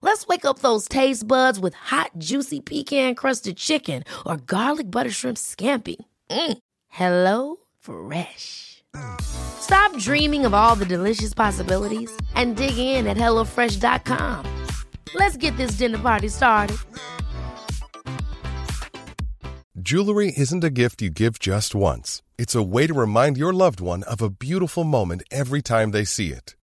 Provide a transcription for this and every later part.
Let's wake up those taste buds with hot, juicy pecan crusted chicken or garlic butter shrimp scampi. Mm. Hello Fresh. Stop dreaming of all the delicious possibilities and dig in at HelloFresh.com. Let's get this dinner party started. Jewelry isn't a gift you give just once. It's a way to remind your loved one of a beautiful moment every time they see it.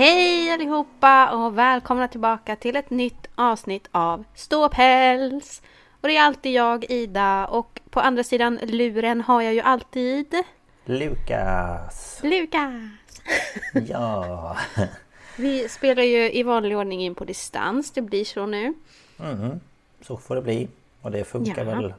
Hej allihopa och välkomna tillbaka till ett nytt avsnitt av Ståpäls. Och det är alltid jag, Ida, och på andra sidan luren har jag ju alltid... Lukas! Lukas! Ja! Vi spelar ju i vanlig ordning in på distans, det blir så nu. Mm, så får det bli. Och det funkar Ja. väl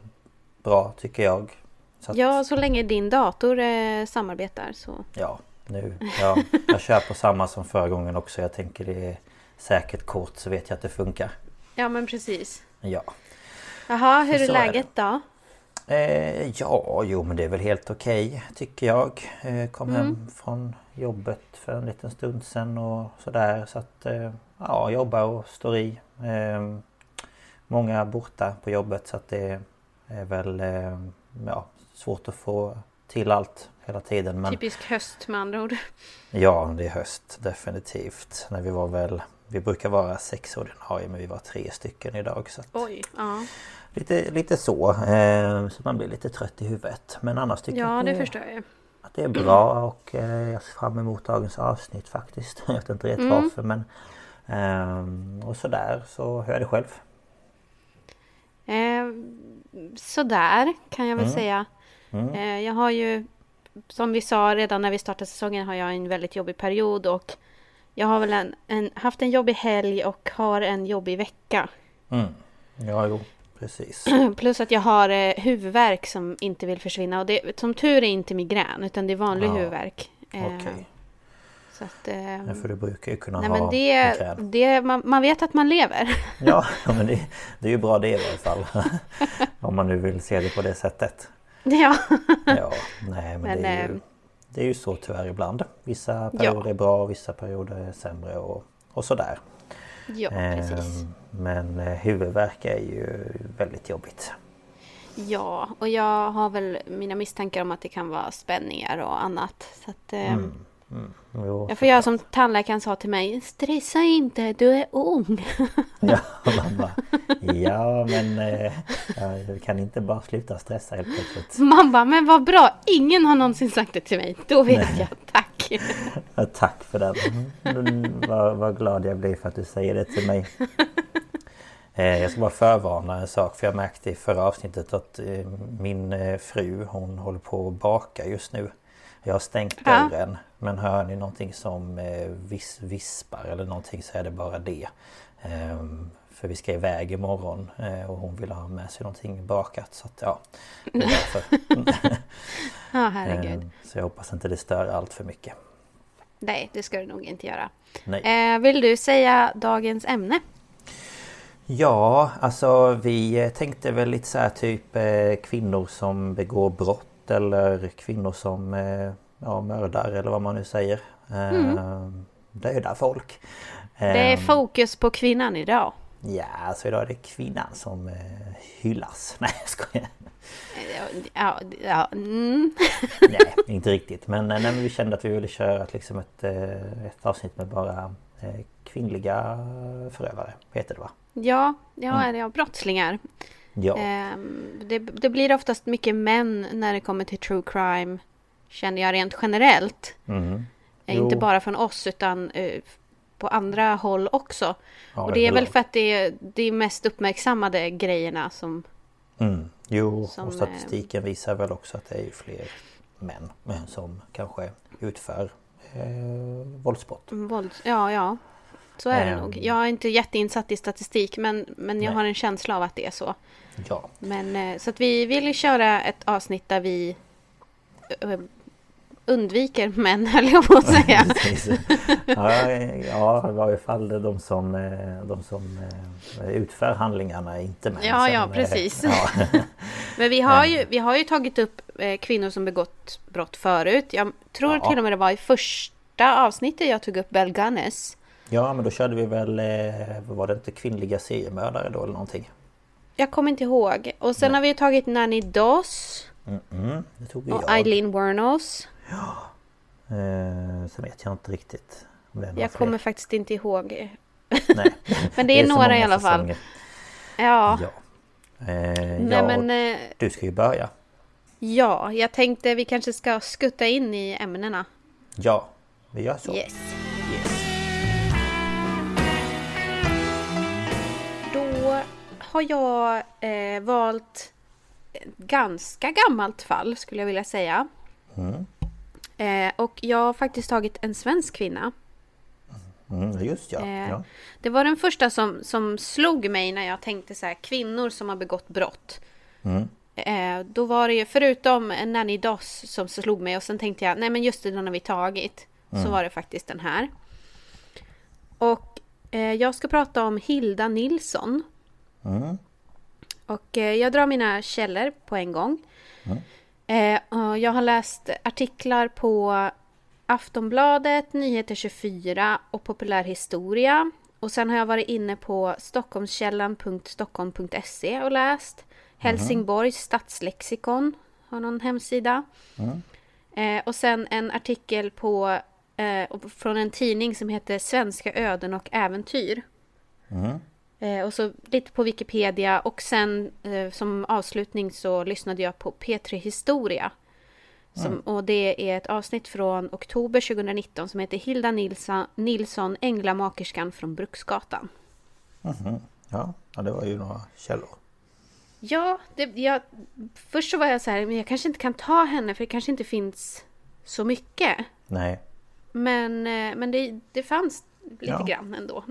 bra tycker jag. Så att, Ja, så länge din dator eh, samarbetar så... ja, nu. Ja, jag kör på samma som förra gången också. Jag tänker det är säkert kort så vet jag att det funkar. Ja, men precis. Ja. Jaha, hur Så är är läget då? Eh, ja, jo men det är väl helt okej tycker jag. Eh, kom Mm. hem från jobbet för en liten stund sedan och sådär. Så att eh, ja, jobbar och står i. Eh, många borta på jobbet så att det är väl eh, ja, svårt att få till allt hela tiden. Men Typisk höst med andra ord. ja, det är höst definitivt. När vi var väl vi brukar vara sex ordinarie men vi var tre stycken idag. Så att Oj, ja. Lite, lite så. Eh, så man blir lite trött i huvudet. Men annars tycker jag Ja, det det, förstår jag att det är bra och eh, jag ser fram emot dagens avsnitt faktiskt. Jag vet inte rätt Mm. varför men... ehm, och sådär, så hur är det själv? Eh, sådär kan jag väl Mm. säga. Mm. Eh, jag har ju, som vi sa redan när vi startade säsongen, har jag en väldigt jobbig period och jag har väl en, en, haft en jobbig helg och har en jobbig vecka. Mm. Ja, jo, precis. Plus att jag har eh, huvudvärk som inte vill försvinna och det, som tur är inte migrän utan det är vanlig Ja, huvudvärk. Eh, Okej. Så att, eh, Ja, för du brukar ju kunna nej ha men det, migrän. det man, man vet att man lever. Ja, ja, men det, det är ju bra det i alla fall. Om man nu vill se det på det sättet. Ja. Ja, nej men, Men, det, är ju, det är ju så tyvärr ibland. Vissa perioder är bra, vissa perioder är sämre och, och sådär. ja, precis. Ehm, Men eh, huvudvärk är ju väldigt jobbigt. Ja, och jag har väl mina misstankar om att det kan vara spänningar och annat. Så att, eh, Mm. Mm. Jo, Jag får göra som tandläkaren sa till mig. Stressa inte, du är ung. Ja, man bara, ja men eh, jag kan inte bara sluta stressa helt plötsligt. Man bara, men vad bra. Ingen har någonsin sagt det till mig. Då vet jag. Tack. Ja, Tack för den. Mm, vad, vad glad jag blir för att du säger det till mig. Eh, Jag ska bara förvarna en sak för jag märkte i förra avsnittet att eh, min eh, fru hon håller på att baka just nu. Jag har stängt Ja. Men hör ni någonting som eh, vis, vispar eller någonting så är det bara det. Ehm, För vi ska iväg imorgon eh, och hon vill ha med sig någonting bakat så att ja. Det. Ja, herregud. Ehm, Så jag hoppas inte det stör allt för mycket. Nej, det ska du nog inte göra. Nej. Eh, vill du säga dagens ämne? Ja, alltså vi tänkte väl lite så här typ kvinnor som begår brott eller kvinnor som ja, mördar eller vad man nu säger. Eh, Dödar folk. Det är Ehm, fokus på kvinnan idag. Ja, alltså idag är det kvinnan som eh, hyllas. Nej, jag skojar. Ja, ja, mm. Nej, inte riktigt. Men, eh, nej, men vi kände att vi ville köra ett, liksom ett, eh, ett avsnitt med bara eh, kvinnliga förövare. Heter det va? ja, ja, mm. ja brottslingar. Ja. Ehm, det, det blir oftast mycket män när det kommer till true crime. Känner jag rent generellt. Mm. Inte bara från oss utan på andra håll också. Ja, och det är väl för att det är de mest uppmärksammade grejerna som... Mm. Jo, som, och statistiken visar väl också att det är fler män som kanske utför eh, våldsbrott. Våld, ja, ja. Så är det nog. Jag är inte jätteinsatt i statistik men, men jag nej. har en känsla av att det är så. Ja. Men, eh, så att vi vill köra ett avsnitt där vi eh, undviker män höll jag på att säga. ja, ja, i varje fall de som, eh, de som utför handlingarna, inte män. Ja, ja, precis. Ja. Men vi har, ju, vi har ju tagit upp kvinnor som begått brott förut. Jag tror ja. till och med det var i första avsnittet jag tog upp Bell Gunness. Ja men då körde vi väl, var det inte kvinnliga seriemördare då eller någonting? Jag kommer inte ihåg. Och sen Nej. har vi tagit Nanny Doss. Mm -mm, och. Eileen Wernos. Ja. Eh, sen vet jag inte riktigt. Är jag kommer faktiskt inte ihåg. Nej. men det är, det är några i alla fall. Ja. ja. Eh, Nej, men, eh, du ska ju börja. Ja, jag tänkte vi kanske ska skutta in i ämnena. Ja, vi gör så. Yes. Då har jag eh, valt ett ganska gammalt fall skulle jag vilja säga. Mm. Eh, och jag har faktiskt tagit en svensk kvinna. Mm, just ja. Eh, ja. Det var den första som, som slog mig när jag tänkte så här, kvinnor som har begått brott. Mm. Eh, då var det ju, förutom Nanny Doss som slog mig och sen tänkte jag, nej men just det, den har vi tagit. Mm. Så var det faktiskt den här. Och eh, jag ska prata om Hilda Nilsson. Mm. Och eh, jag drar mina källor på en gång. Eh, jag har läst artiklar på Aftonbladet, Nyheter 24 och Populärhistoria. Och sen har jag varit inne på stockholmskällan.stockholm.se och läst. Helsingborgs stadslexikon har någon hemsida. Mm. Eh, och sen en artikel på, eh, från en tidning som heter Svenska öden och äventyr. Mm. Eh, och så lite på Wikipedia och sen eh, som avslutning så lyssnade jag på P3 Historia. Som, mm. Och det är ett avsnitt från oktober 2019 som heter Hilda Nilsson, Nilsson Änglamakerskan från Bruksgatan. Mm. Ja, ja, det var ju några källor. Ja, det, jag, först så var jag så här, men jag kanske inte kan ta henne för det kanske inte finns så mycket. Nej. Men, eh, men det, det fanns lite ja. grann ändå.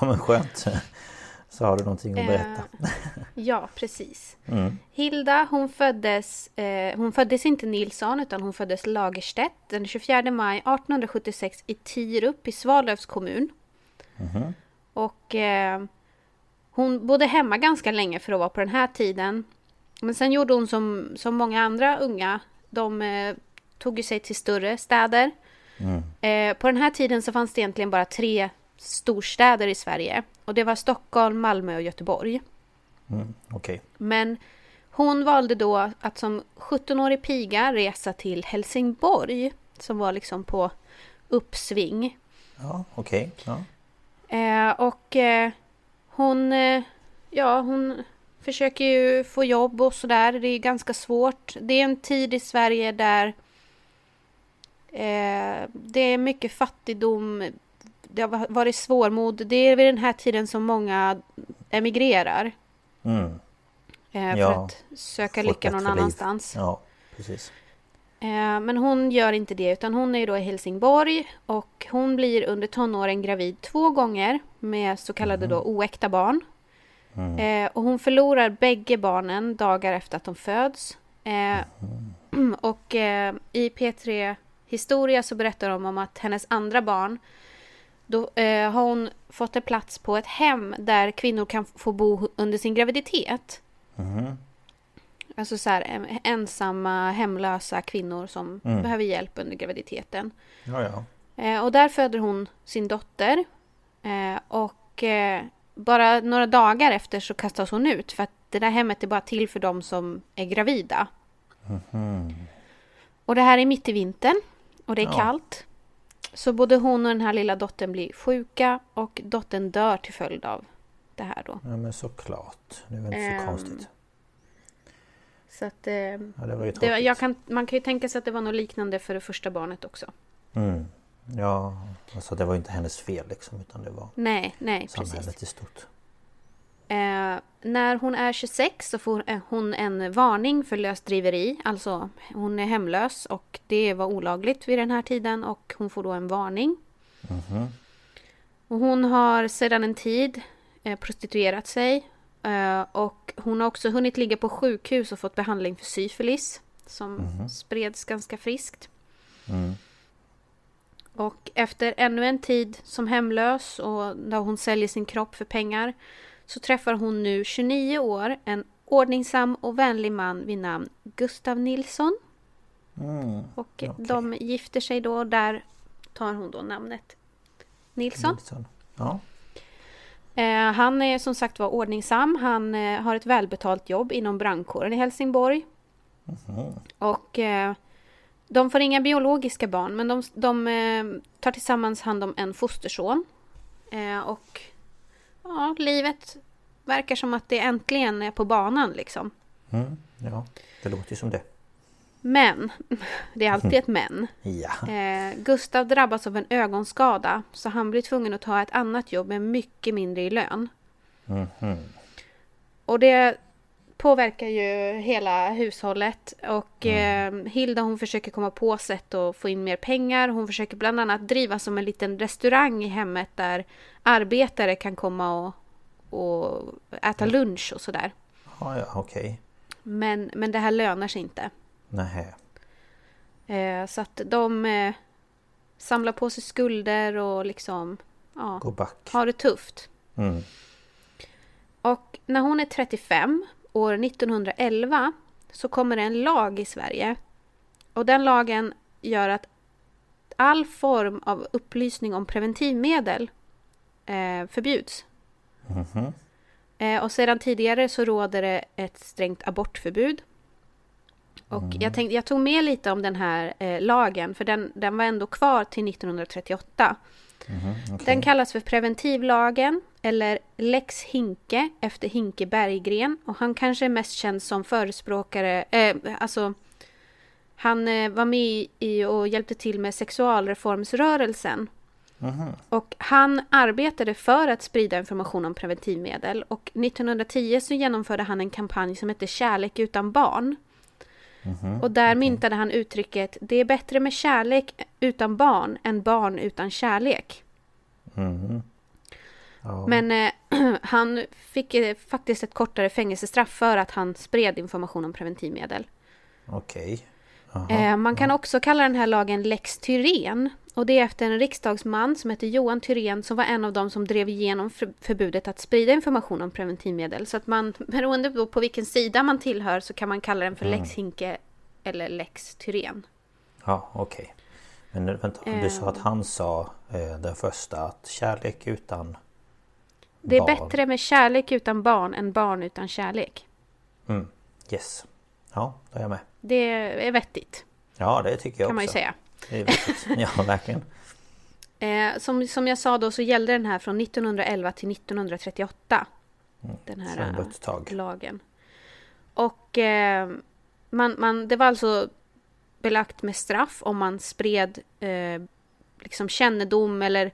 Ja, men skönt. Så har du någonting att berätta. Eh, ja, precis. Mm. Hilda, hon föddes, eh, hon föddes inte Nilsson utan hon föddes Lagerstedt den 24 maj 1876 i Tirup i Svalövs kommun. Mm. Och eh, hon bodde hemma ganska länge för att vara på den här tiden. Men sen gjorde hon som, som många andra unga. De eh, tog sig till större städer. Mm. Eh, på den här tiden så fanns det egentligen bara tre storstäder i Sverige. Och det var Stockholm, Malmö och Göteborg. Mm, okay. Men hon valde då att som 17-årig piga resa till Helsingborg. Som var liksom på uppsving. Ja, okej. Okay. Ja. Eh, och eh, hon, ja hon försöker ju få jobb och sådär. Det är ganska svårt. Det är en tid i Sverige där Eh, det är mycket fattigdom. Det har varit svårmod. Det är vid den här tiden som många emigrerar. Mm. Eh, för ja. att söka lycka någon annanstans. Ja, precis. Eh, men hon gör inte det utan hon är då i Helsingborg och hon blir under tonåren gravid två gånger med så kallade mm. då oäkta barn. Mm. Eh, och hon förlorar bägge barnen dagar efter att de föds. Eh, mm. Och eh, i P3 historia så berättar de om att hennes andra barn då eh, har hon fått en plats på ett hem där kvinnor kan få bo under sin graviditet. Mm. Alltså så här ensamma hemlösa kvinnor som mm. behöver hjälp under graviditeten. Ja, ja. Eh, och där föder hon sin dotter. Eh, och eh, bara några dagar efter så kastas hon ut för att det där hemmet är bara till för de som är gravida. Och det här är mitt i vintern och det är Ja. kallt. Så både hon och den här lilla dottern blir sjuka och dottern dör till följd av det här då. Ja men såklart. Det är väl inte så Ehm, konstigt. Så att eh, Ja, det var ju det, kan, man kan ju tänka sig att det var något liknande för det första barnet också. Mm. Ja, alltså det var ju inte hennes fel liksom utan det var Nej, nej, precis. samhället i stort. Eh, när hon är 26 så får eh, hon en varning för lösdriveri. Alltså hon är hemlös och det var olagligt vid den här tiden och hon får då en varning. Och hon har sedan en tid eh, prostituerat sig. Eh, och hon har också hunnit ligga på sjukhus och fått behandling för syfilis. Som spreds ganska friskt. Mm. Och efter ännu en tid som hemlös och där hon säljer sin kropp för pengar så träffar hon nu 29 år en ordningsam och vänlig man vid namn Gustav Nilsson. Mm. Och Okej. de gifter sig då och där tar hon då namnet Nilsson. Nilsson. Ja. Eh, han är som sagt var ordningsam. Han eh, har ett välbetalt jobb inom brandkåren i Helsingborg. Och eh, de får inga biologiska barn men de, de eh, tar tillsammans hand om en fosterson. Eh, och ja, livet verkar som att det äntligen är på banan liksom. Mm. ja, det låter ju som det. Men, det är alltid ett men. Ja. Eh, Gustav drabbas av en ögonskada så han blir tvungen att ta ett annat jobb med mycket mindre i lön. Mhm. Och det påverkar ju hela hushållet. Och eh, Hilda hon försöker komma på sätt att få in mer pengar. Hon försöker bland annat driva som en liten restaurang i hemmet där arbetare kan komma och, och äta lunch och sådär. Ja, ja okej. Men, men det här lönar sig inte. Nähä. Eh, så att de eh, samlar på sig skulder och liksom ja, Gå back. har det tufft. Mm. Och när hon är 35, år 1911, så kommer det en lag i Sverige. Och den lagen gör att all form av upplysning om preventivmedel förbjuds. Mhm. Eh, och sedan tidigare så råder det ett strängt abortförbud. Och jag, tänkte, jag tog med lite om den här eh, lagen, för den, den var ändå kvar till 1938. okej. Den kallas för preventivlagen eller Lex Hinke efter Hinke Berggren. Och han kanske är mest känd som förespråkare, eh, alltså han eh, var med i och hjälpte till med sexualreformsrörelsen. Och han arbetade för att sprida information om preventivmedel. Och 1910 så genomförde han en kampanj som hette Kärlek utan barn. Och där myntade han uttrycket Det är bättre med kärlek utan barn än barn utan kärlek. Mhm. Ja. Men eh, han fick eh, faktiskt ett kortare fängelsestraff för att han spred information om preventivmedel. Okej. Jaha. Eh, man kan också kalla den här lagen Lex Tyrén. Och det är efter en riksdagsman som heter Johan Tyrén som var en av dem som drev igenom för- förbudet att sprida information om preventivmedel. Så att man, beroende på, vilken sida man tillhör så kan man kalla den för Lex Hinke eller Lex Tyrén. Ja, okej. Men nu, vänta, du sa att han sa eh, den första att kärlek utan Det är barn. bättre med kärlek utan barn än barn utan kärlek. Mm. Yes. Ja, då är jag med. Det är vettigt, Ja, det tycker jag kan också. man ju säga. Det är viktigt. Ja, verkligen. Eh, som, som jag sa då så gällde den här från 1911 till 1938. Den Så här eh, lagen. Och eh, man, man, det var alltså belagt med straff om man spred eh, liksom kännedom eller,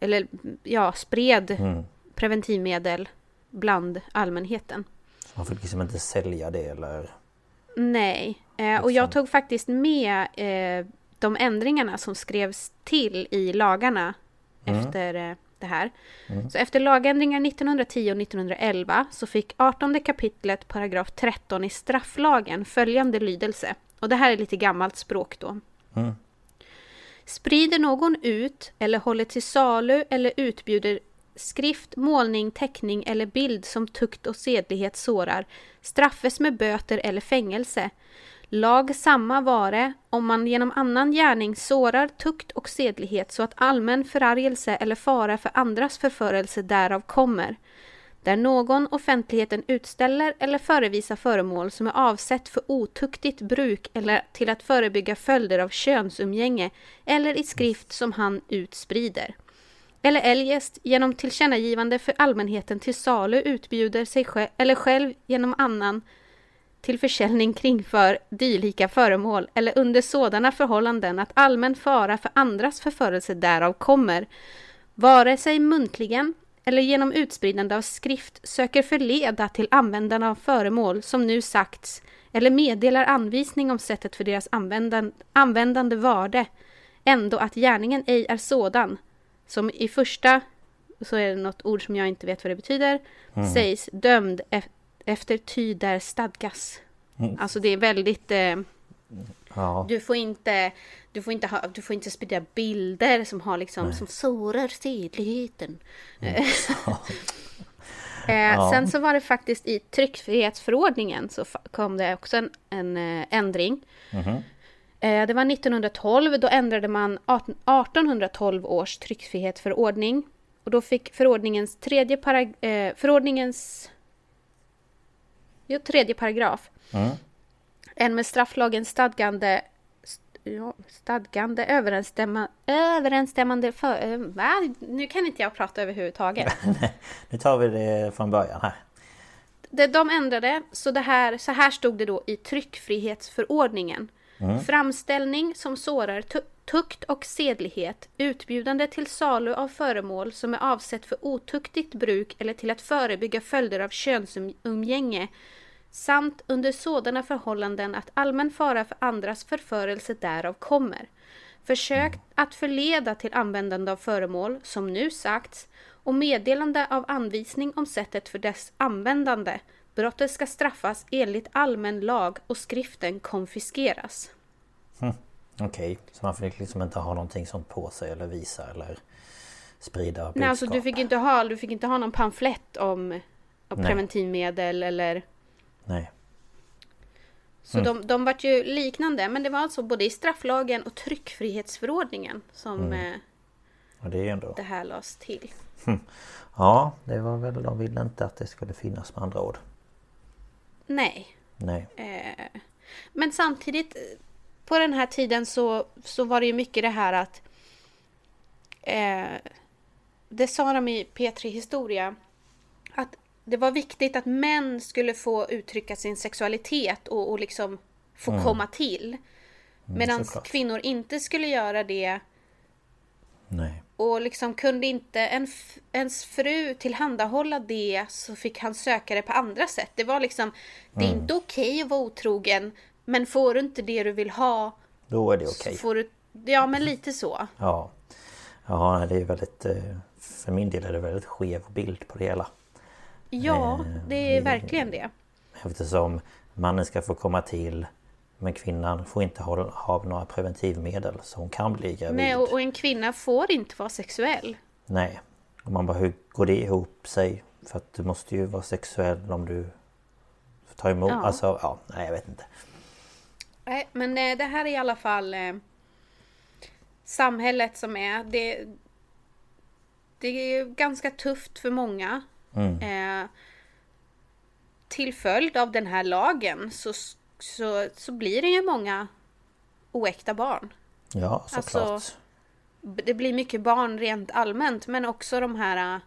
eller ja, spred Mm. preventivmedel bland allmänheten. Så man fick liksom inte sälja det eller... Nej, eh, och jag Liksom. tog faktiskt med eh, de ändringarna som skrevs till i lagarna efter eh, det här. Så efter lagändringar 1910 och 1911 så fick 18 kapitlet paragraf 13 i strafflagen följande lydelse. Och det här är lite gammalt språk då. Mm. Sprider någon ut eller håller till salu eller utbjuder skrift, målning, teckning eller bild som tukt och sedlighet sårar straffes med böter eller fängelse. Lag samma vare om man genom annan gärning sårar tukt och sedlighet så att allmän förargelse eller fara för andras förförelse därav kommer. Där någon offentligheten utställer eller förevisar föremål som är avsett för otuktigt bruk eller till att förebygga följder av könsumgänge eller i skrift som han utsprider. Eller eljest genom tillkännagivande för allmänheten till salu utbjuder sig själv eller själv genom annan till försäljning kringför dylika föremål eller under sådana förhållanden att allmän fara för andras förförelse därav kommer, vare sig muntligen eller genom utspridande av skrift söker förleda till användande av föremål som nu sagts eller meddelar anvisning om sättet för deras användan användande varde, ändå att gärningen ej är sådan, som i första, så är det något ord som jag inte vet vad det betyder, mm. sägs dömd efter ty där stadgas. Mm. Alltså det är väldigt... Eh, ja. Du får inte... Du får inte, ha, du får inte sprida bilder som har liksom, som sårar sedligheten. Mm. eh, ja. Sen så var det faktiskt i tryckfrihetsförordningen så kom det också en, en äh, ändring. Mm. Eh, det var 1912, då ändrade man 18, 1812 års tryckfrihetsförordning. Och då fick förordningens tredje parag eh, förordningens jo, tredje paragraf. Mm. En med strafflagen stadgande ja, stadgande överensstämma, överensstämmande för... Äh? Nu kan inte jag prata överhuvudtaget. nu tar vi det från början här. Det, de ändrade, så, det här, så här stod det då i tryckfrihetsförordningen. Mm. Framställning som sårar tukt och sedlighet, utbjudande till salu av föremål som är avsett för otuktigt bruk eller till att förebygga följder av könsumgänge samt under sådana förhållanden att allmän fara för andras förförelse därav kommer. Försök att förleda till användande av föremål, som nu sagts, och meddelande av anvisning om sättet för dess användande. Brottet ska straffas enligt allmän lag och skriften konfiskeras. Hm. Okej, okay. så man fick liksom inte ha någonting sånt på sig eller visa eller sprida budskap? Nej, alltså du fick inte ha, du fick inte ha någon pamflett om, om preventivmedel eller Nej. Så mm. de, de vart ju liknande, men det var alltså både i strafflagen och tryckfrihetsförordningen som mm. eh, ja, det, är ändå... det här lades till. Ja, det var väl, de ville inte att det skulle finnas med andra ord. Nej. Nej. Eh, men samtidigt på den här tiden så, så var det ju mycket det här att eh, det sa de i P3 Historia att det var viktigt att män skulle få uttrycka sin sexualitet och, och liksom få mm. komma till. Mm, Medan mm, kvinnor inte skulle göra det. Nej. Och liksom kunde inte en, ens fru tillhandahålla det så fick han söka det på andra sätt. Det var liksom, det är mm. inte okej okay att vara otrogen. Men får du inte det du vill ha. Då är det okej. Okay. ja men lite så. Ja. Ja det är väldigt, eh, för min del är det väldigt skev bild på det hela. Ja, eh, det är verkligen det. Eftersom mannen ska få komma till men kvinnan får inte ha, ha några preventivmedel så hon kan bli gravid. Nej, och, och en kvinna får inte vara sexuell. Nej. Och man bara, hur går det ihop sig? För att du måste ju vara sexuell om du tar emot. Ja. Alltså, ja, nej jag vet inte. Nej, men eh, det här är i alla fall eh, samhället som är. Det, det är ganska tufft för många. Mm. Eh, till följd av den här lagen så, så, så blir det ju många oäkta barn. Ja, såklart. Alltså, det blir mycket barn rent allmänt men också de här uh,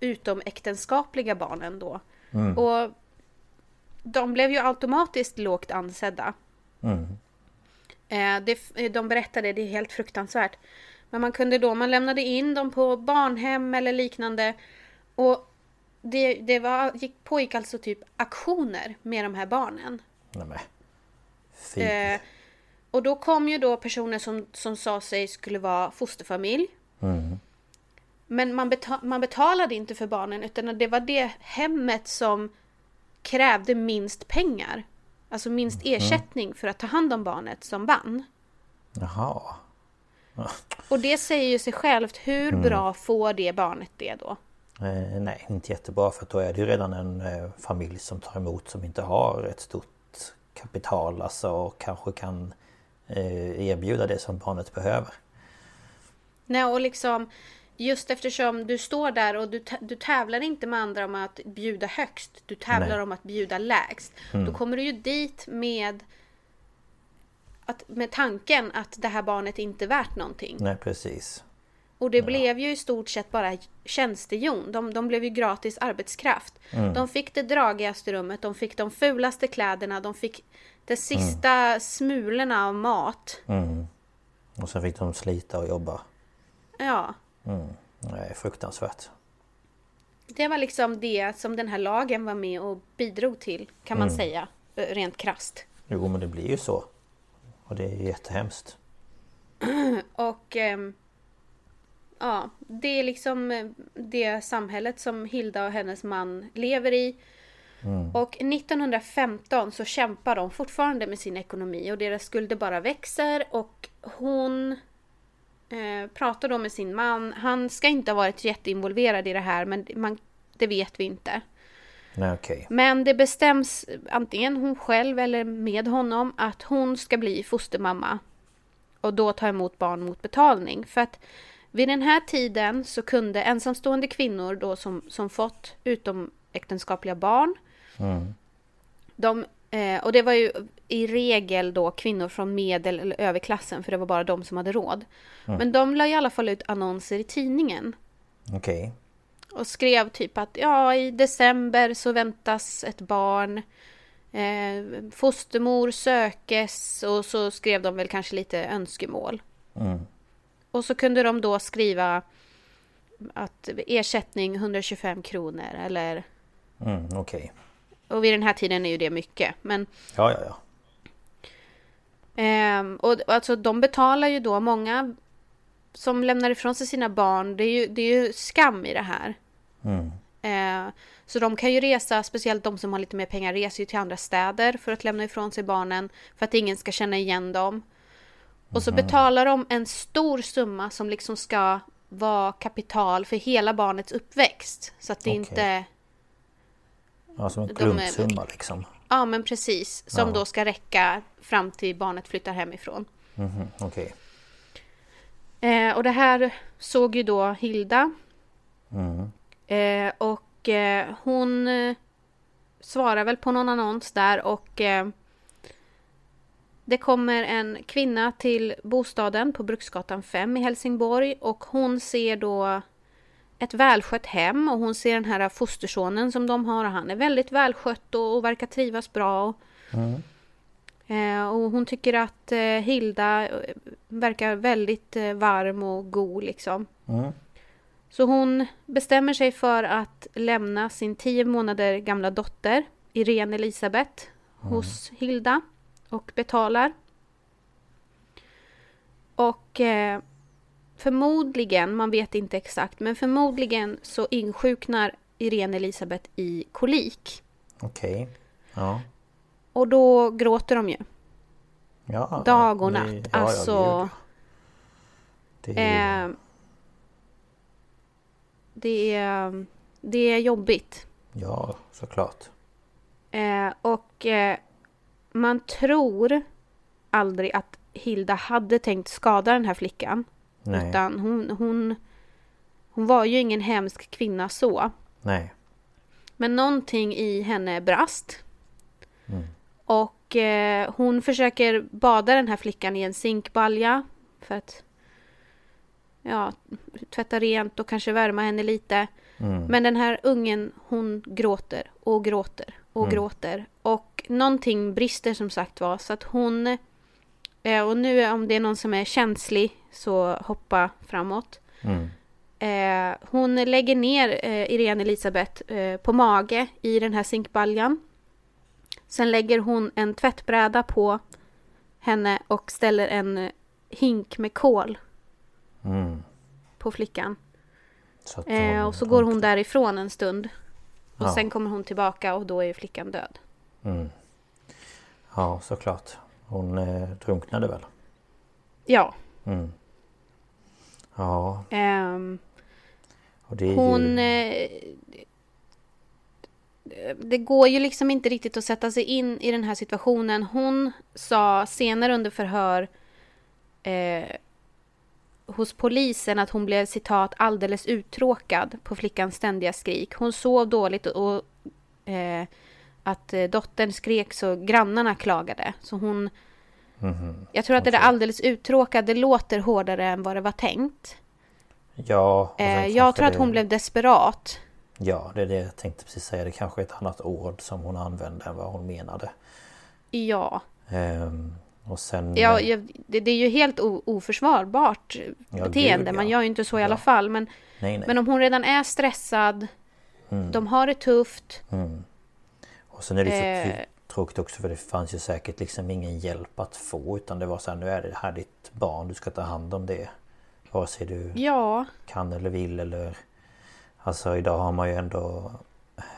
utomäktenskapliga barnen då. Mm. Och de blev ju automatiskt lågt ansedda. Mm. Eh, det, de berättade, det är helt fruktansvärt. Men man kunde då, man lämnade in dem på barnhem eller liknande och det, det var, gick, pågick alltså typ aktioner med de här barnen. Nämen. Eh, och då kom ju då personer som, som sa sig skulle vara fosterfamilj. Mm. Men man, betal, man betalade inte för barnen utan det var det hemmet som krävde minst pengar. Alltså minst mm. ersättning för att ta hand om barnet som vann. Jaha. Och det säger ju sig självt. Hur mm. bra får det barnet det då? Eh, nej, inte jättebra för då är det ju redan en eh, familj som tar emot som inte har ett stort kapital alltså och kanske kan eh, erbjuda det som barnet behöver. Nej, och liksom just eftersom du står där och du, du tävlar inte med andra om att bjuda högst. Du tävlar Nej. om att bjuda lägst. Då kommer du ju dit med att, med tanken att det här barnet inte är värt någonting. Nej precis. Och det blev ju i stort sett bara tjänstehjon. De, de blev ju gratis arbetskraft. De fick det dragigaste rummet, de fick de fulaste kläderna, de fick de sista smulorna av mat. Mm. Och sen fick de slita och jobba. Ja, Nej, fruktansvärt. det var liksom det som den här lagen var med och bidrog till, kan man säga, eh, rent krast. Jo men det blir ju så. Och det är jättehemskt. Och ehm, ja, det är liksom eh, det samhället som Hilda och hennes man lever i. Och 1915 så kämpar de fortfarande med sin ekonomi och deras skulder bara växer och hon eh, pratar då med sin man. Han ska inte ha varit jätteinvolverad i det här men man, det vet vi inte. Nej okej. Men det bestäms antingen hon själv eller med honom att hon ska bli fostermamma. Och då ta emot barn mot betalning. För att vid den här tiden så kunde ensamstående kvinnor då som, som fått utomäktenskapliga barn. De, eh, och det var ju i regel då kvinnor från medel eller överklassen för det var bara de som hade råd. Men de la i alla fall ut annonser i tidningen. Okej. Och skrev typ att ja, i december så väntas ett barn. Eh, fostermor sökes och så skrev de väl kanske lite önskemål. Mm. Och så kunde de då skriva att ersättning 125 kronor eller... Mm, okej. Och vid den här tiden är ju det mycket. Men Ja ja ja. Ehm, och alltså de betalar ju då många som lämnar ifrån sig sina barn. Det är ju, det är ju skam i det här. Mm. Eh, så de kan ju resa, speciellt de som har lite mer pengar, reser ju till andra städer för att lämna ifrån sig barnen. För att ingen ska känna igen dem. Och så betalar de en stor summa som liksom ska vara kapital för hela barnets uppväxt. Så att det Okej. inte... Ja som en är- klumpsumma liksom. Ja men precis. Som Ja. då ska räcka fram till barnet flyttar hemifrån. Mhm, Okej. Eh, och det här såg ju då Hilda. Mm. Eh, och eh, hon eh, svarar väl på någon annons där och eh, det kommer en kvinna till bostaden på Bruksgatan 5 i Helsingborg och hon ser då ett välskött hem och hon ser den här fostersonen som de har och han är väldigt välskött och, och verkar trivas bra. Och, eh, och hon tycker att eh, Hilda eh, verkar väldigt eh, varm och god liksom. Mm. Så hon bestämmer sig för att lämna sin tio månader gamla dotter Irene Elisabeth hos Hilda och betalar. Och eh, förmodligen, man vet inte exakt, men förmodligen så insjuknar Irene Elisabeth i kolik. Okej. Ja. Och då gråter de ju. ja. Dag och det- natt. ja, ja, alltså. Det är... eh, det, är, det är jobbigt. Ja, såklart. Eh, och eh, man tror aldrig att Hilda hade tänkt skada den här flickan. Nej. Utan hon, hon, hon var ju ingen hemsk kvinna så. Nej. Men någonting i henne brast. Och eh, hon försöker bada den här flickan i en zinkbalja. För att ja, tvätta rent och kanske värma henne lite. Men den här ungen hon gråter och gråter och gråter. Och någonting brister som sagt var. Så att hon... eh, Och nu om det är någon som är känslig så hoppa framåt. Mm. Eh, hon lägger ner eh, Irene Elisabeth eh, på mage i den här zinkbaljan. Sen lägger hon en tvättbräda på henne och ställer en hink med kol Mm. på flickan. Så Eh, och så går hon därifrån en stund. Och Ja. sen kommer hon tillbaka och då är flickan död. Mm. Ja, såklart. Hon eh, drunknade väl? Ja. Mm. Ja, är hon... ju... Eh, det går ju liksom inte riktigt att sätta sig in i den här situationen. Hon sa senare under förhör eh, hos polisen att hon blev citat alldeles uttråkad på flickans ständiga skrik. Hon sov dåligt och, och eh, att eh, dottern skrek så grannarna klagade. Så hon... Mhm. Jag tror att det där alldeles uttråkad, det låter hårdare än vad det var tänkt. Ja, Eh, jag tror att det- hon blev desperat. Ja, det är det jag tänkte precis säga. Det kanske är ett annat ord som hon använde än vad hon menade. Ja. Och sen... Ja, det, det är ju helt oförsvarbart Ja, beteende. gud, Man ja. gör ju inte så i Ja. alla fall. Men, nej, nej. men om hon redan är stressad, Mm. de har det tufft. Mm. Och sen är det så Eh. tråkigt också för det fanns ju säkert liksom ingen hjälp att få utan det var så här, nu är det här ditt barn, du ska ta hand om det. Vare sig du Ja, kan eller vill eller... Alltså idag har man ju ändå,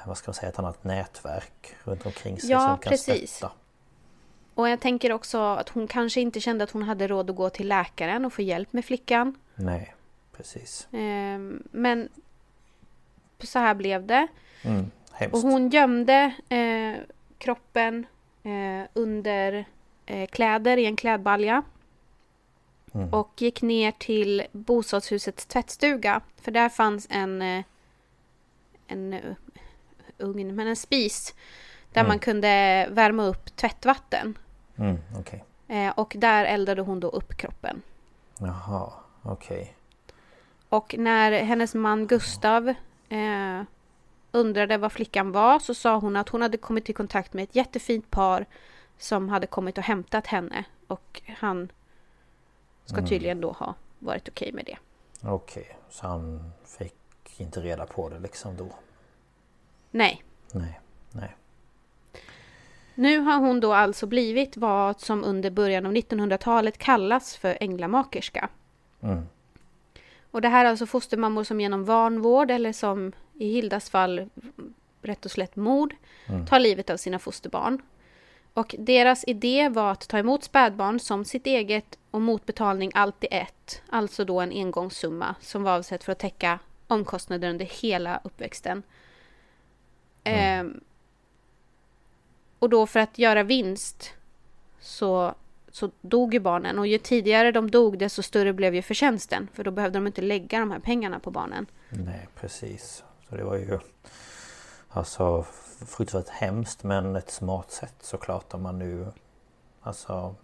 vad ska man säga, ett annat nätverk runt omkring sig som kan precis. stötta. Och jag tänker också att hon kanske inte kände att hon hade råd att gå till läkaren och få hjälp med flickan. Nej, precis. Ehm, men så här blev det. Mm. Och hon gömde eh, kroppen eh, under eh, kläder i en klädbalja. Mm. Och gick ner till bostadshusets tvättstuga. För där fanns en, eh, en eh, ugn, men en spis. Där Mm. man kunde värma upp tvättvatten. Mm, okej. Eh, och där eldade hon då upp kroppen. Jaha, okej. Och när hennes man Gustav eh, undrade vad flickan var så sa hon att hon hade kommit i kontakt med ett jättefint par som hade kommit och hämtat henne. Och han ska Mm. tydligen då ha varit okej med det. Okej, så han fick inte reda på det liksom då? Nej. Nej, nej. Nu har hon då alltså blivit vad som under början av 1900-talet kallas för änglamakerska. Mm. Och det här är alltså fostermammor som genom vanvård eller som i Hildas fall rätt och slätt mord Mm. tar livet av sina fosterbarn. Och deras idé var att ta emot spädbarn som sitt eget och mot betalning alltid ett. Alltså då en engångssumma som var avsett för att täcka omkostnader under hela uppväxten. Ehm, och då för att göra vinst så, så dog ju barnen. Och ju tidigare de dog desto större blev ju förtjänsten. För då behövde de inte lägga de här pengarna på barnen. Nej, precis. Så det var ju Alltså fruktansvärt hemskt men ett smart sätt såklart om man nu Alltså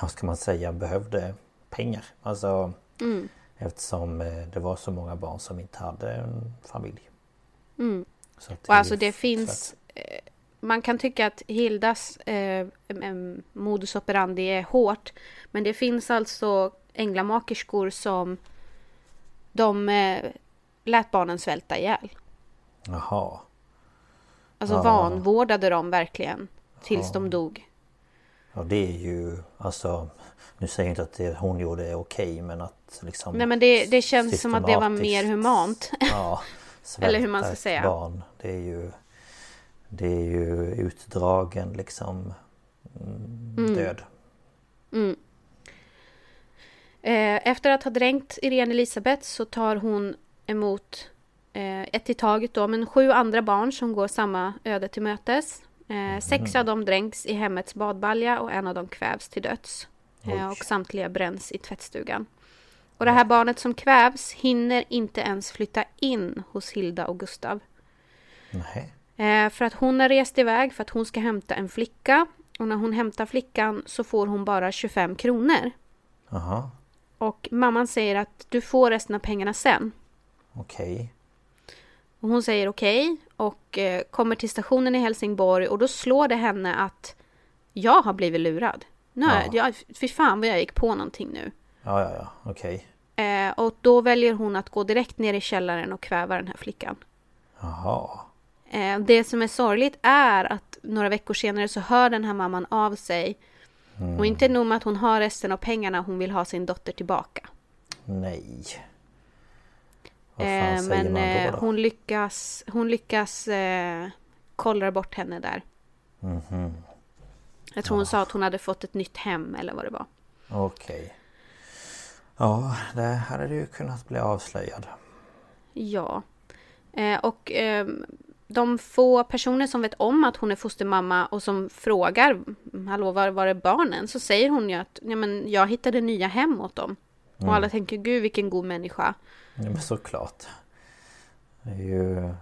Vad ska man säga behövde pengar. Alltså Mm. Eftersom eh, det var så många barn som inte hade en familj. Mm. Så att Och alltså det finns... Eh, man kan tycka att Hildas eh, modus operandi är hårt. Men det finns alltså änglamakerskor som de eh, lät barnen svälta ihjäl. Jaha. Alltså Ja. vanvårdade dem verkligen. Tills Ja. de dog. Ja det är ju alltså Nu säger jag inte att det hon gjorde är okej men att liksom Nej men det, det känns som att det var mer humant. Ja, Eller hur man ska säga. Barn, det är ju Det är ju utdragen liksom mm, Död. Mm. Eh, Efter att ha dränkt Irene Elisabeth så tar hon emot eh, ett i taget då, men sju andra barn som går samma öde till mötes. Eh, sex av dem dränks i hemmets badbalja och en av dem kvävs till döds. Eh, och samtliga bränns i tvättstugan. Och det här barnet som kvävs hinner inte ens flytta in hos Hilda och Gustav. Nej. Eh, för att hon har rest iväg för att hon ska hämta en flicka. Och när hon hämtar flickan så får hon bara 25 kronor. Jaha. Och mamman säger att du får resten av pengarna sen. Okej. Och hon säger okej och eh, kommer till stationen i Helsingborg och då slår det henne att jag har blivit lurad. Nej, Ja. jag, fy fan vad jag gick på någonting nu. Ja ja ja. Okej. Eh, och då väljer hon att gå direkt ner i källaren och kväva den här flickan. Jaha. Eh, det som är sorgligt är att några veckor senare så hör den här mamman av sig. Mm. Och inte nog med att hon har resten av pengarna, hon vill ha sin dotter tillbaka. Nej. Vad fan Eh, säger men man eh, då? då? hon lyckas, hon lyckas eh, kollra bort henne där. Mhm. Jag tror hon sa att hon hade fått ett nytt hem eller vad det var. Okej. Ja, där hade du kunnat bli avslöjad. Ja. Eh, och eh, de få personer som vet om att hon är fostermamma och som frågar Hallå, var var är barnen? Så säger hon ju att ja, men jag hittade nya hem åt dem. Mm. Och alla tänker Gud vilken god människa. Ja, men såklart. Det är ju...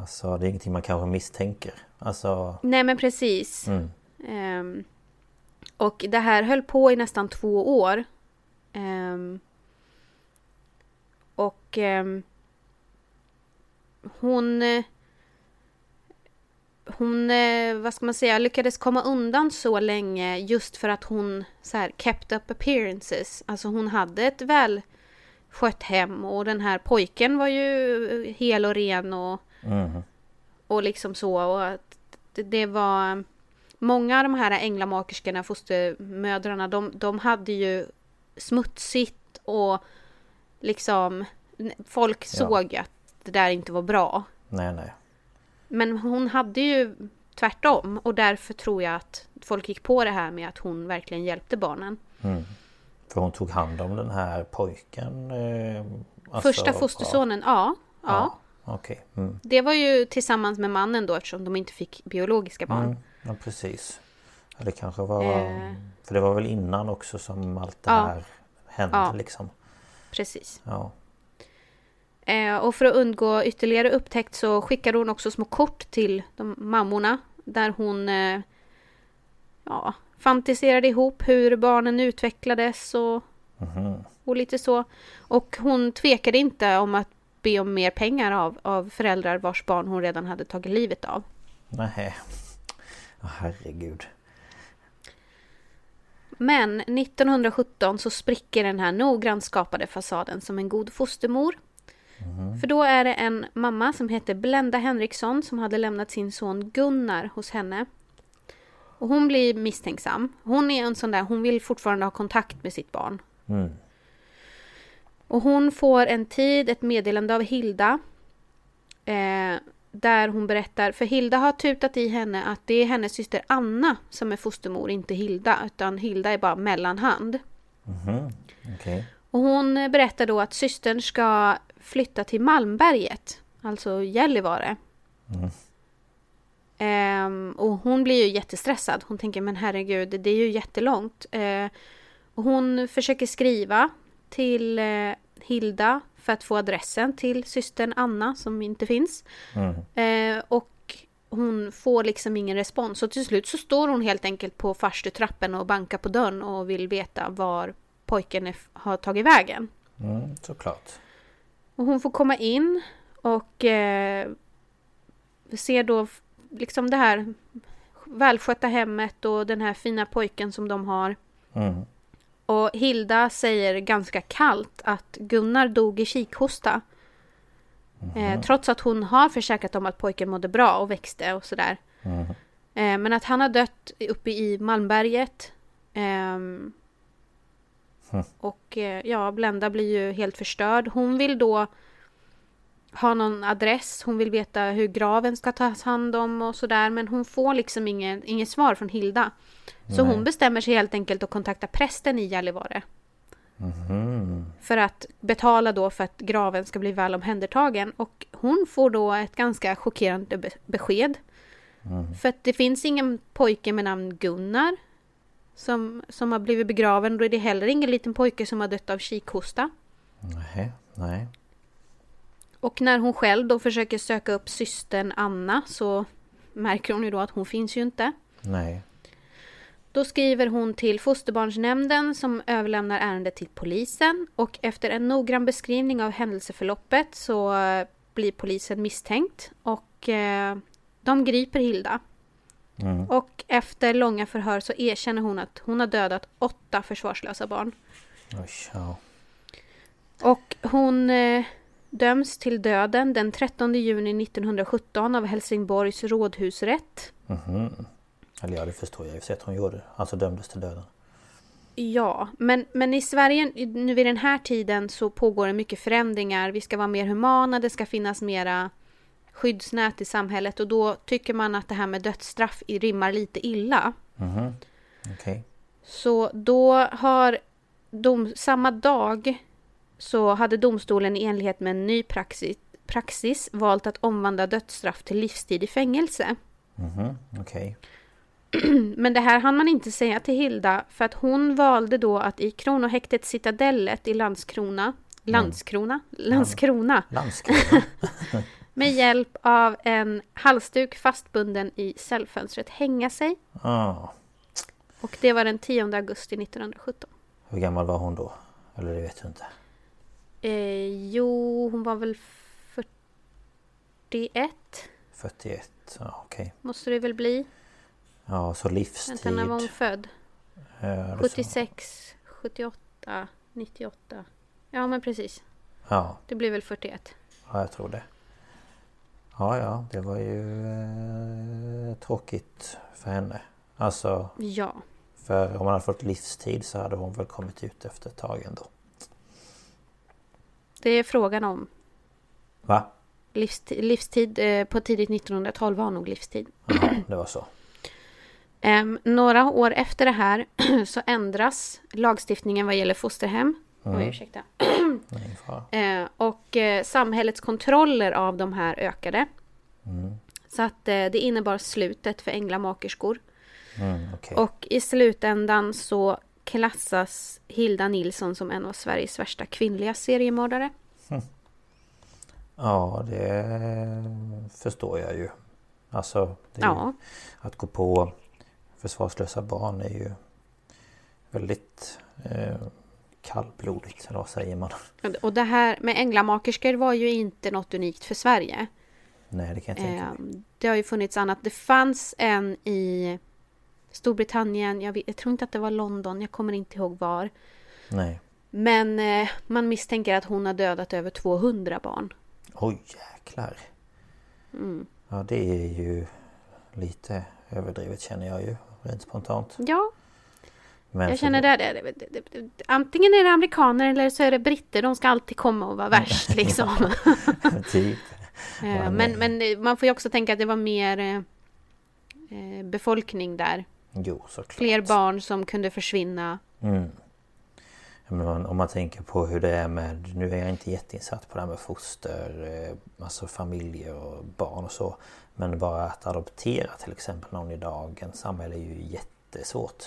Alltså det är ingenting man kanske misstänker. Alltså... Nej men precis. Mm. Ehm, och det här höll på i nästan två år. Ehm, och ehm, hon... eh, Hon, eh, vad ska man säga, lyckades komma undan så länge just för att hon så här kept up appearances. Alltså hon hade ett väl skött hem och den här pojken var ju hel och ren och Mm. och liksom så. Och att det, det var... Många av de här änglamakerskorna, fostermödrarna, de, de hade ju smutsigt och liksom... Folk Ja. såg att det där inte var bra. Nej, nej. Men hon hade ju tvärtom och därför tror jag att folk gick på det här med att hon verkligen hjälpte barnen. Mm. För hon tog hand om den här pojken? Eh, alltså, Första fostersonen, ja. ja. Ja, okej. Mm. Det var ju tillsammans med mannen då eftersom de inte fick biologiska barn. Mm. Ja, precis. Det kanske var... Eh. För det var väl innan också som allt det Ja. här hände Ja. liksom. Precis. Ja. Eh, och för att undgå ytterligare upptäckt så skickade hon också små kort till de mammorna där hon eh, ja, fantiserade ihop hur barnen utvecklades och, Mhm. och lite så. Och hon tvekade inte om att be om mer pengar av, av föräldrar vars barn hon redan hade tagit livet av. Nej. Ja, herregud. Men 1917 så spricker den här noggrant skapade fasaden som en god fostermor. För då är det en mamma som heter Blenda Henriksson som hade lämnat sin son Gunnar hos henne. Och hon blir misstänksam. Hon är en sån där, hon vill fortfarande ha kontakt med sitt barn. Mm. Och hon får en tid ett meddelande av Hilda. Eh, där hon berättar, för Hilda har tutat i henne att det är hennes syster Anna som är fostermor, inte Hilda. Utan Hilda är bara mellanhand. Mhm. Okej. Och hon berättar då att systern ska flytta till Malmberget, alltså Gällivare. Mm. Ehm, och hon blir ju jättestressad. Hon tänker men herregud, det är ju jättelångt. Eh, och hon försöker skriva till eh, Hilda för att få adressen till systern Anna som inte finns. Mm. Eh, och hon får liksom ingen respons. Och till slut så står hon helt enkelt på farstutrappen och bankar på dörren och vill veta var pojken har tagit vägen. Mm, såklart. Och hon får komma in och eh, ser då liksom det här välskötta hemmet och den här fina pojken som de har. Mm. Och Hilda säger ganska kallt att Gunnar dog i kikhosta. Eh, trots att hon har försäkrat om att pojken mådde bra och växte och sådär. Mm. Eh, men att han har dött uppe i Malmberget. Mm. och eh, ja, Blenda blir ju helt förstörd. Hon vill då ha någon adress. Hon vill veta hur graven ska tas hand om och sådär. Men hon får liksom inget, inget svar från Hilda. Så Nej. hon bestämmer sig helt enkelt att kontakta prästen i Gällivare. Mhm. För att betala då för att graven ska bli väl omhändertagen. Och hon får då ett ganska chockerande be- besked. Mm. För att det finns ingen pojke med namn Gunnar. Som, som har blivit begraven. Då är det heller ingen liten pojke som har dött av kikhosta. Nej. Nej. Och när hon själv då försöker söka upp systern Anna så märker hon ju då att hon finns ju inte. Nej. Då skriver hon till fosterbarnsnämnden som överlämnar ärendet till polisen och efter en noggrann beskrivning av händelseförloppet så eh, blir polisen misstänkt och eh, de griper Hilda. Mm. Och efter långa förhör så erkänner hon att hon har dödat åtta försvarslösa barn. Oj, ja. Och hon eh, döms till döden den 13 juni 1917 av Helsingborgs rådhusrätt. Mhm. Eller ja, det förstår jag ju att hon gjorde. Alltså dömdes till döden. Ja, men, men i Sverige nu vid den här tiden så pågår det mycket förändringar. Vi ska vara mer humana, det ska finnas mera skyddsnät i samhället och då tycker man att det här med dödsstraff rimmar lite illa. Mhm. Okej. Så då har dom, samma dag så hade domstolen i enlighet med en ny praxis, praxis valt att omvandla dödsstraff till livstid i fängelse. Mhm, okej. Men det här hann man inte säga till Hilda för att hon valde då att i kronohäktet Citadellet i Landskrona Landskrona? Landskrona! Landskrona. Med hjälp av en halsduk fastbunden i cellfönstret hänga sig. Ah. Och det var den 10 augusti 1917. Hur gammal var hon då? Eller det vet du inte? Eh, jo, hon var väl 41 41? Ja, okej. måste det väl bli. Ja, så livstid. Vänta, när var hon född? Så. 76, 78, 98. Ja, men precis. Ja, Det blir väl 41. ja, jag tror det. Ja, ja, det var ju eh, tråkigt för henne. Alltså, Ja. för om hon hade fått livstid så hade hon väl kommit ut efter ett tag ändå. Det är frågan om. Va? Livstid, livstid eh, på tidigt 1912 var nog livstid. Jaha, det var så. Em, några år efter det här så ändras lagstiftningen vad gäller fosterhem. Oj, ursäkta. Eh, och eh, samhällets kontroller av de här ökade. Så att eh, det innebar slutet för änglamakerskor. Mm, okej. Och i slutändan så klassas Hilda Nilsson som en av Sveriges värsta kvinnliga seriemördare. Ja, det förstår jag ju. Alltså, det är ju, Ja, att gå på försvarslösa barn är ju väldigt eh, kallblodigt, eller vad säger man? och det här med änglamakerskor var ju inte något unikt för Sverige. Nej, det kan jag tänka mig. Eh, det har ju funnits annat. Det fanns en i Storbritannien. Jag, vet, jag tror inte att det var London. Jag kommer inte ihåg var. Nej. Men eh, man misstänker att hon har dödat över 200 barn. Oj, jäklar. Mm. Ja, det är ju lite överdrivet känner jag ju, rent spontant. Ja, Men jag känner det, det, det, det. Antingen är det amerikaner eller så är det britter. De ska alltid komma och vara värst liksom. typ. Eh, men, men man får ju också tänka att det var mer eh, eh, befolkning där. Jo, såklart. Fler barn som kunde försvinna. Mm. Men om- man tänker på hur det är med, nu är jag inte jätteinsatt på det här med foster, alltså familjer och barn och så. Men bara att adoptera till exempel någon i dagens samhälle är ju jättesvårt.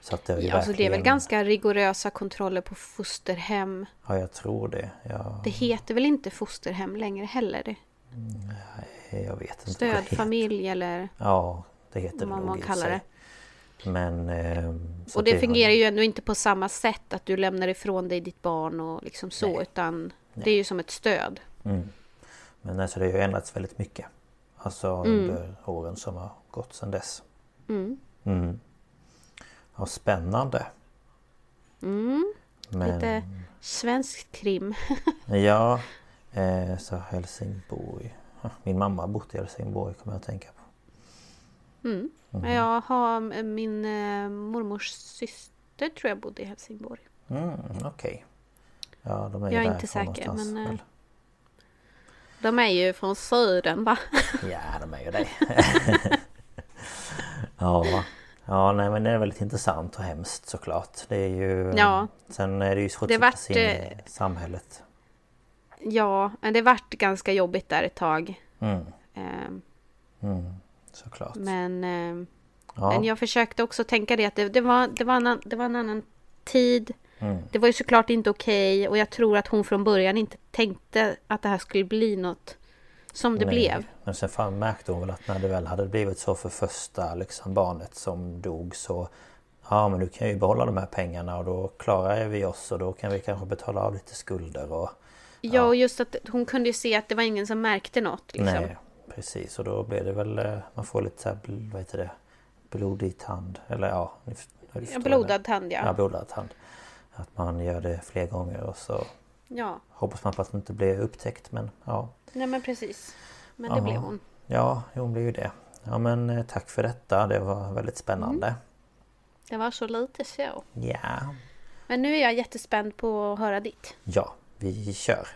Så att det Ja, alltså det är väl verkligen- ganska rigorösa kontroller på fosterhem. Ja, jag tror det. Ja, Det heter väl inte fosterhem längre heller? Det- jag vet inte. det. Stödfamilj eller Ja, det heter det vad man kallar det. Men... så Och det har- fungerar ju ändå inte på samma sätt att du lämnar ifrån dig ditt barn och liksom så Nej. utan det är ju som ett stöd. Mm. Men alltså det har ju ändrats väldigt mycket. Alltså under åren som har gått sedan dess. Mm. Mm. Ja, spännande. Mm. Men Lite svensk krim. ja, eh, så Helsingborg. Min mamma har bott i Helsingborg kommer jag att tänka på. Mm. Mhm. Jag har min eh, mormors syster tror jag bodde i Helsingborg. Mm, Okej. Ja, de är Jag är inte säker, men, eh, väl? De är ju från södern va? Ja, de är ju det. ja. Ja, nej men det är väldigt intressant och hemskt såklart. Det är ju... Ja. Sen är det ju svårt att vart, in i eh, samhället. Ja, men det vart ganska jobbigt där ett tag. Mm, Eh, mm, såklart. Men, eh, ja. men jag försökte också tänka det att det, det, var, det, var, en, det var en annan tid. Mm. Det var ju såklart inte okej och jag tror att hon från början inte tänkte att det här skulle bli något som det Nej. blev. Men sen fan märkte hon väl att när det väl hade blivit så för första liksom, barnet som dog så Ja men du kan ju behålla de här pengarna och då klarar vi oss och då kan vi kanske betala av lite skulder och Ja, och just att hon kunde ju se att det var ingen som märkte något. Liksom. Nej precis och då blir det väl eh, Man får lite så här, bl- vad heter det Blodig tand eller ja ni ni Ja, blodad det. tand Ja ja. blodad tand Att man gör det fler gånger och så Ja, Hoppas man på att det inte blir upptäckt men ja nej men precis. Men det Ja. blev hon. Ja, hon blir ju det Ja men eh, tack för detta det var väldigt spännande Mm. Det var så lite så. Ja Men nu är jag jättespänd på att höra ditt. Ja, vi kör.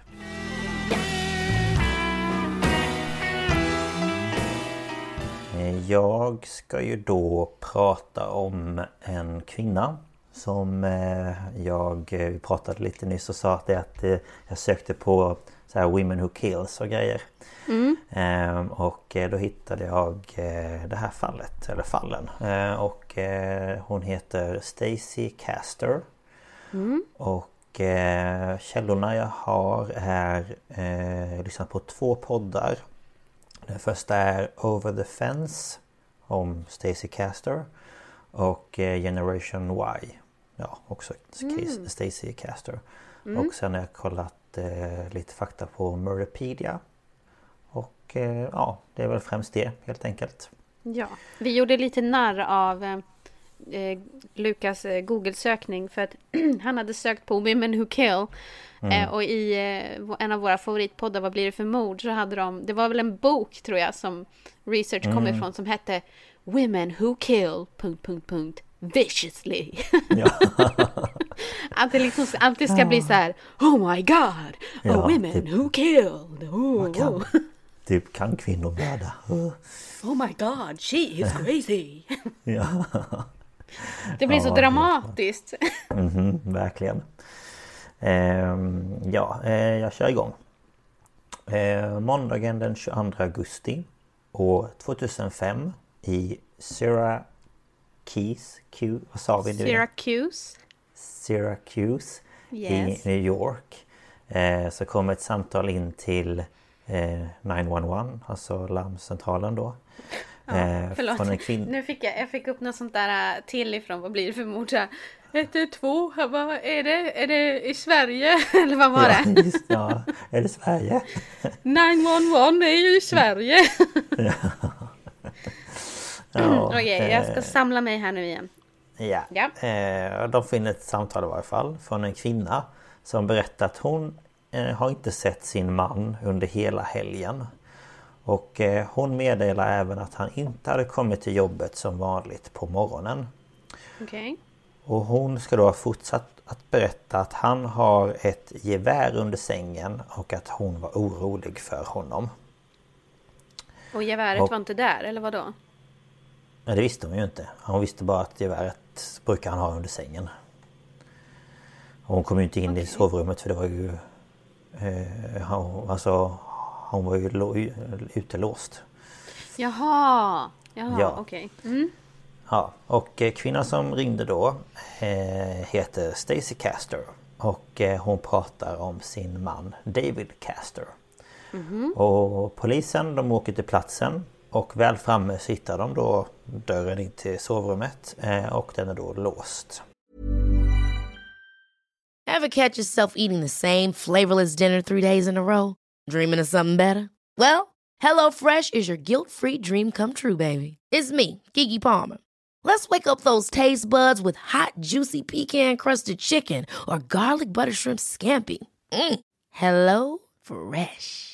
Eh, Jag ska ju då prata om en kvinna som eh, jag vi pratade lite nyss och sa att, det att jag sökte på så här Women Who Kills och grejer. Mm. Ehm, och då hittade jag det här fallet, eller fallen. och hon heter Stacy Caster. Mm. Och källorna jag har är eh, lyssnat på två poddar. Den första är Over the Fence om Stacy Caster. Och eh, Generation Y. Ja, också mm. Stacy Caster. Mm. Och sen har jag kollat eh, lite fakta på Murderpedia. Och eh, ja, det är väl främst det helt enkelt. Ja, vi gjorde lite narr av eh, eh Lukas eh, Google-sökning för att han hade sökt på Women Who Kill. Mm. Eh, och i en av våra favoritpoddar, Vad blir det för mord? Så hade de, det var väl en bok tror jag som research mm. kom ifrån som hette Women who kill... Punkt, punkt, punkt, viciously. Ja. att det liksom alltid ska bli så här Oh my god! Ja, women typ, who killed! Oh, kan. Typ kan kvinnor mörda? Oh. oh my god, she is crazy! ja. Det blir ja, så dramatiskt. Mm -hmm, verkligen. Ehm, ja, eh, jag kör igång. Eh, måndagen den 22 augusti år 2005 i Syracuse, Q, vad sa vi nu? Syracuse. Syracuse yes. i New York. Eh, så kom ett samtal in till eh, 911, alltså larmcentralen då. Ja, eh, förlåt. Från en kvin- nu fick jag, jag fick upp något sånt där till ifrån, vad blir det för mord? 112, vad är det? Är det i Sverige? Eller vad var det? Just, ja, är det Sverige? 911 är ju i Sverige! ja. Ja, Okej, okay, jag ska eh, samla mig här nu igen. Ja, ja. Eh, de in ett samtal i varje fall från en kvinna som berättar att hon eh, har inte sett sin man under hela helgen. Och hon meddelar även att han inte hade kommit till jobbet som vanligt på morgonen. Okej. Okay. Och hon ska då ha fortsatt att berätta att han har ett gevär under sängen och att hon var orolig för honom. Och geväret och, var inte där, eller vad då? Nej det visste hon ju inte. Hon visste bara att geväret brukar han ha under sängen. Och hon kom ju inte in okay. i sovrummet för det var ju... Eh, alltså, hon var ju utelåst. Jaha! Jaha, ja. okej. Okay. Mm. Ja, och eh, kvinnan som ringde då eh, heter Stacy Caster. Och eh, hon pratar om sin man David Caster. Mm -hmm. Och polisen de åker till platsen och väl framme så hittar de då dörren in till sovrummet eh, och den är då låst. Have catch yourself eating the same flavorless dinner three days in a row? Dreaming of something better? Well, hello fresh is your guilt free dream come true baby. It's me, Gigi Palmer. Let's wake up those taste buds with hot juicy pecan crusted chicken or garlic butter shrimp scampi. Mm. Hello fresh.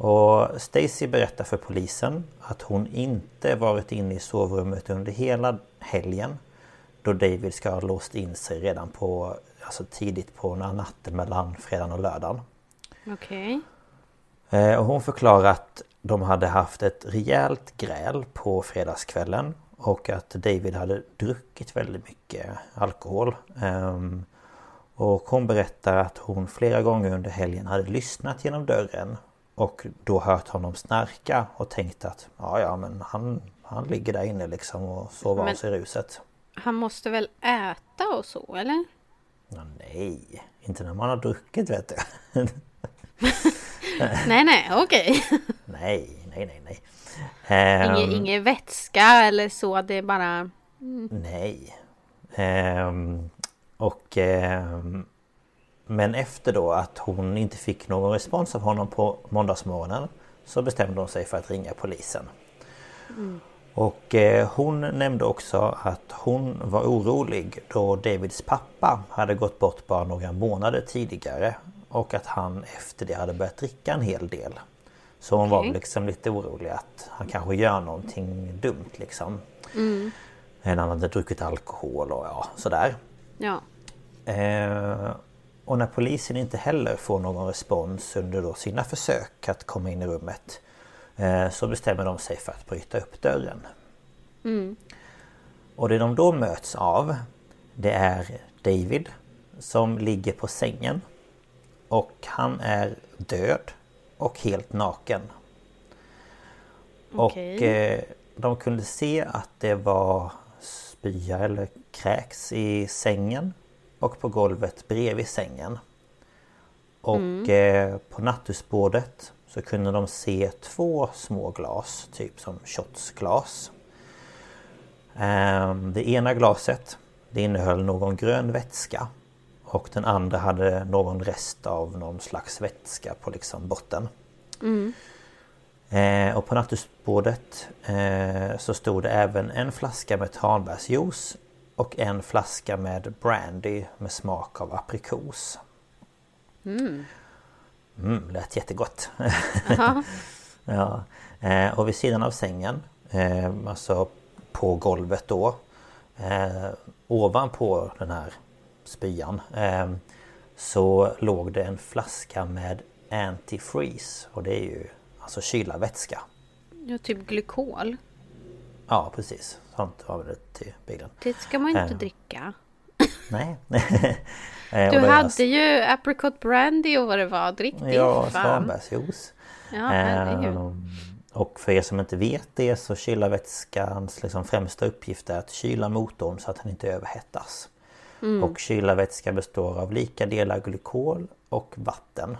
Och Stacy berättar för polisen att hon inte varit inne i sovrummet under hela helgen. Då David ska ha låst in sig redan på alltså tidigt på natten mellan fredagen och lördagen. Okej. Okay. Eh, och hon förklarar att de hade haft ett rejält gräl på fredagskvällen och att David hade druckit väldigt mycket alkohol. Ehm, och hon berättar att hon flera gånger under helgen hade lyssnat genom dörren och då hört honom snarka och tänkt att ja ja men han, han ligger där inne liksom och sover av sig ruset. Han måste väl äta och så eller? Ja, nej, inte när man har druckit vet du. nej nej okej. Nej nej nej nej. Um, Inge, ingen vätska eller så, det är bara... Mm. Nej. Um, och eh, Men efter då att hon inte fick någon respons av honom på måndagsmorgonen Så bestämde hon sig för att ringa polisen. Och eh, hon nämnde också att hon var orolig då Davids pappa hade gått bort bara några månader tidigare och att han efter det hade börjat dricka en hel del. Så hon var Okej. liksom lite orolig att han kanske gör någonting dumt liksom. Han hade druckit alkohol och ja, sådär. Ja. Eh, och när polisen inte heller får någon respons under sina försök att komma in i rummet eh, så bestämmer de sig för att bryta upp dörren. Och det de då möts av det är David som ligger på sängen och han är död och helt naken. Och Okej. eh, de kunde se att det var spya eller kräks i sängen och på golvet bredvid sängen. Och eh, på nattduksbordet så kunde de se två små glas, typ som shotsglas. Ehm, Det ena glaset det innehöll någon grön vätska och den andra hade någon rest av någon slags vätska på liksom botten. Eh, och på nattduksbordet eh, så stod det även en flaska med tranbärsjuice och en flaska med brandy med smak av aprikos. Mm, lät jättegott. ja. eh, och vid sidan av sängen, eh, alltså på golvet då, eh, ovanpå den här spyan, eh, så låg det en flaska med antifreeze och det är ju alltså kylarvätska. ja, typ glykol. Ja precis, sånt har vi till bilen. Det ska man ju inte Eh. dricka. Nej. Eh, Du hade alltså- ju apricot brandy och vad det var. Drick det Ja, fan. tranbärsjuice. Ja. Ehm, Och för er som inte vet det så kylarvätskans liksom främsta uppgift är att kyla motorn så att den inte överhettas. Och kylarvätska består av lika delar glykol och vatten.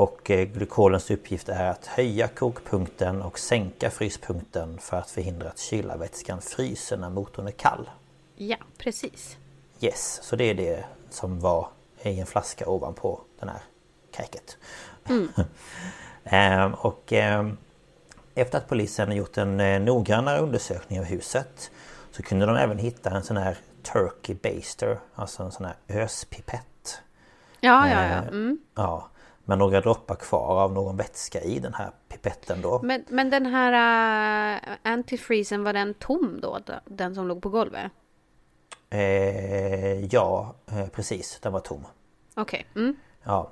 Och eh, glykolens uppgift är att höja kokpunkten och sänka fryspunkten för att förhindra att kylarvätskan fryser när motorn är kall. Ja, precis. Yes, så det är det som var i en flaska ovanpå den här kräket. Ehm, och ehm, efter att polisen gjort en eh, noggrannare undersökning av huset så kunde de även hitta en sån här Turkey Baster, alltså en sån här öspipett. Ja, ja, ja. Eh, Mm. Ja, med några droppar kvar av någon vätska i den här pipetten då. Men, men den här uh, antifreezen, var den tom då? Den som låg på golvet? Eh, ja, eh, precis, den var tom. Okej. Mm. Ja.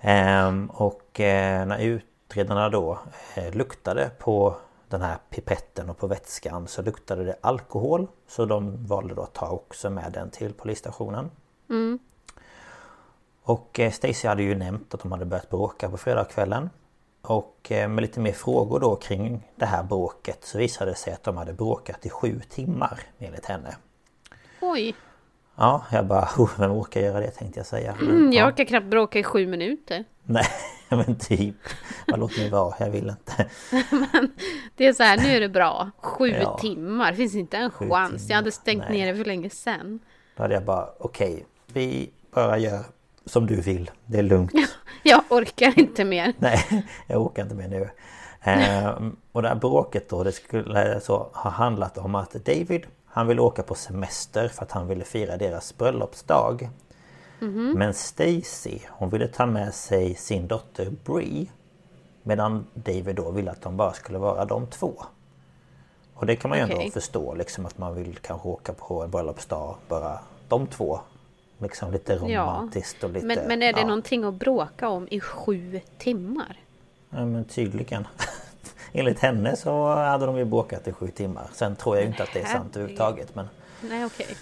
Ehm, och eh, när utredarna då eh, luktade på den här pipetten och på vätskan så luktade det alkohol. Så de valde då att ta också med den till polisstationen. Och eh, Stacy hade ju nämnt att de hade börjat bråka på fredagskvällen. Och eh, med lite mer frågor då kring det här bråket så visade det sig att de hade bråkat i sju timmar enligt henne. Oj, Ja, jag bara, "Oh, vem orkar göra det tänkte jag säga. Men, mm, jag ja. orkar knappt bråka i sju minuter. Nej, men typ. Bara låt mig vara, jag vill inte. Det är så här, nu är det bra. Sju Ja. timmar, det finns inte en Sju chans. Jag hade timmar, stängt nej. ner det för länge sedan. Då hade jag bara, okej, vi bara gör som du vill. Det är lugnt. Jag orkar inte mer. Nej, jag åker inte med nu. Ehm, och det här bråket då, det skulle så ha handlat om att David, han ville åka på semester för att han ville fira deras bröllopsdag. Men Stacy, hon ville ta med sig sin dotter Bree. Medan David då ville att de bara skulle vara de två. Och det kan man ju Okej. ändå förstå liksom att man vill kanske åka på en bröllopsdag bara de två. Liksom lite romantiskt och lite... Men, men är det ja. någonting att bråka om i sju timmar? Ja men tydligen. Enligt henne så hade de ju bråkat i sju timmar. Sen tror jag ju inte att det är sant överhuvudtaget men Nej, okej.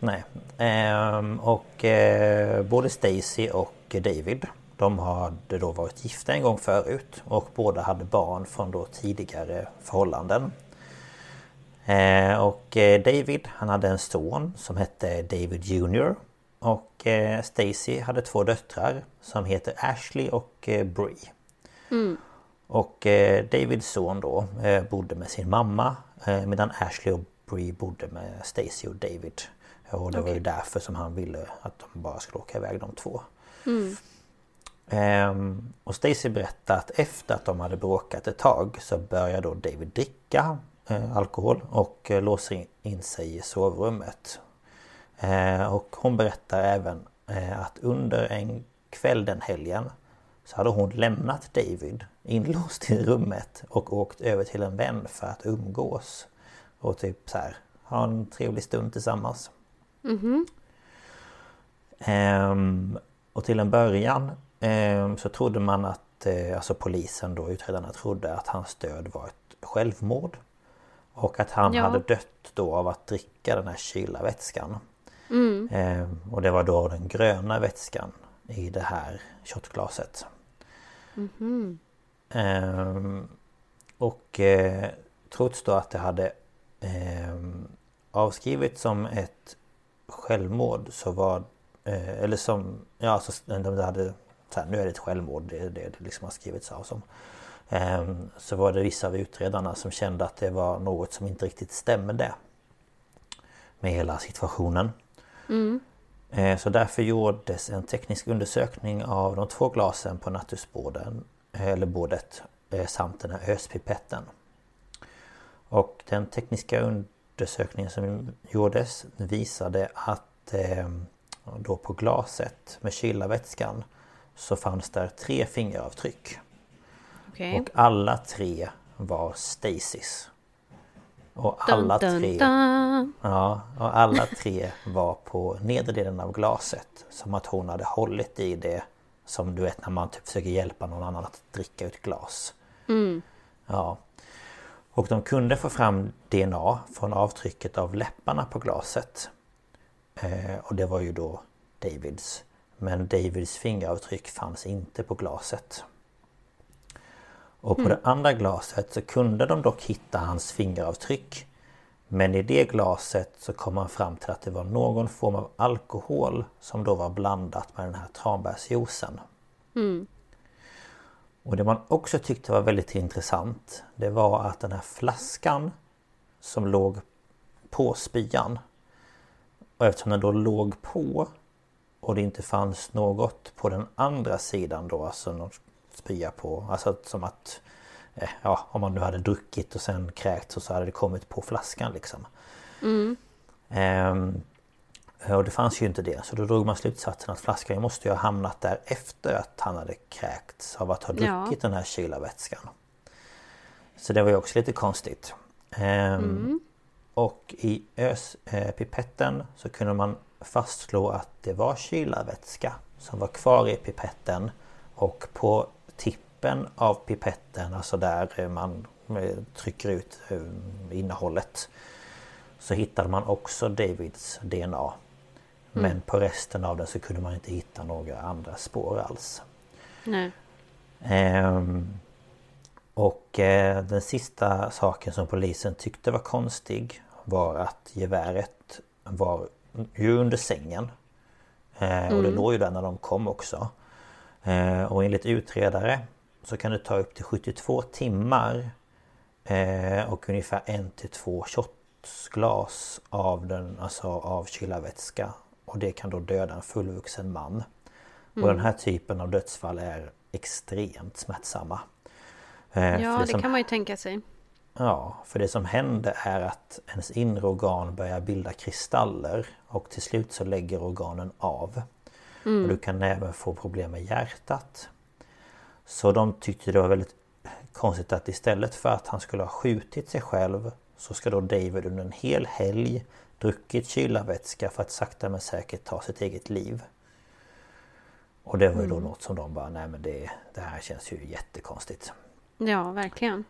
nej. Ehm, och eh, både Stacy och David de hade då varit gifta en gång förut och båda hade barn från då tidigare förhållanden. Eh, och David han hade en son som hette David Jr. Och eh, Stacy hade två döttrar som heter Ashley och eh, Bree. Och eh, Davids son då eh, bodde med sin mamma medan Ashley och Bree bodde med Stacy och David. Och det var ju därför som han ville att de bara skulle åka iväg de två. Ehm, och Stacy berättade att efter att de hade bråkat ett tag så börjar då David dricka eh, alkohol och eh, låser in, in sig i sovrummet. Eh, och hon berättar även eh, att under en kväll den helgen så hade hon lämnat David inlåst i rummet och åkt över till en vän för att umgås. Och typ så här ha en trevlig stund tillsammans. Ehm, och till en början ehm, så trodde man att, eh, alltså polisen då, utredarna trodde att hans död var ett självmord. Och att han Ja. hade dött då av att dricka den här kyla vätskan. Ehm, och det var då den gröna vätskan i det här shotglaset. Ehm, och eh, trots då att det hade ehm, avskrivits som ett självmord så var eh, eller som ja alltså de hade så här, nu är det ett självmord det är det det liksom har skrivits av som. Ehm, så var det vissa av utredarna som kände att det var något som inte riktigt stämde med hela situationen. Eh, Så därför gjordes en teknisk undersökning av de två glasen på nattusborden eller bordet eh, samt den här öspipetten. Och den tekniska undersökningen som gjordes visade att eh, då på glaset med kylarvätskan så fanns där tre fingeravtryck. Okej. Och alla tre var Stacys. Och alla tre. Ja, och alla tre var på nedre delen av glaset. Som att hon hade hållit i det Som du vet när man typ försöker hjälpa någon annan att dricka ut glas. Ja. Och de kunde få fram DNA från avtrycket av läpparna på glaset. Eh, och det var ju då Davids. Men Davids fingeravtryck fanns inte på glaset. Och på det andra glaset så kunde de dock hitta hans fingeravtryck. Men i det glaset så kom man fram till att det var någon form av alkohol som då var blandat med den här tranbärsjuicen. Och det man också tyckte var väldigt intressant Det var att den här flaskan Som låg på spyan Och eftersom den då låg på Och det inte fanns något på den andra sidan då Alltså någon spya på Alltså som att eh, Ja om man nu hade druckit och sen kräkt så, så hade det kommit på flaskan liksom Ehm, och det fanns ju inte det så då drog man slutsatsen att flaskan måste ju ha hamnat där efter att han hade kräkts av att ha Ja. druckit den här kylarvätskan. Så det var ju också lite konstigt. Ehm, Och i öspipetten så kunde man fastslå att det var kylarvätska som var kvar i pipetten och på tippen av pipetten, alltså där man eh, trycker ut eh, innehållet så hittade man också Davids DNA. Men på resten av den så kunde man inte hitta några andra spår alls. Nej. Ehm, och eh, den sista saken som polisen tyckte var konstig var att geväret var ju under sängen. Eh, och det låg ju där när de kom också. Eh, och enligt utredare så kan det ta upp till 72 timmar eh, och ungefär en till två shotsglas av den, alltså av kylarvätska. Och det kan då döda en fullvuxen man. Och den här typen av dödsfall är extremt smärtsamma. Eh, Ja, det som- kan man ju tänka sig. Ja, för det som händer är att ens inre organ börjar bilda kristaller och till slut så lägger organen av. Och du kan även få problem med hjärtat. Så de tyckte det var väldigt konstigt att istället för att han skulle ha skjutit sig själv så ska då David under en hel helg druckit kylarvätska för att sakta men säkert ta sitt eget liv. Och det var ju då något som de bara, nej men det, det här känns ju jättekonstigt. Ja, verkligen.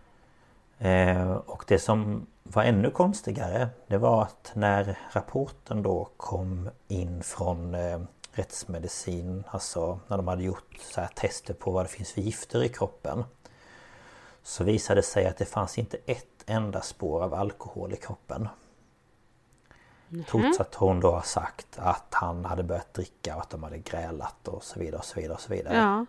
Eh, och det som var ännu konstigare det var att när rapporten då kom in från eh, rättsmedicin, alltså när de hade gjort så här tester på vad det finns för gifter i kroppen. Så visade det sig att det fanns inte ett enda spår av alkohol i kroppen. Trots att hon då har sagt att han hade börjat dricka och att de hade grälat och så vidare och så vidare och så vidare. Ja.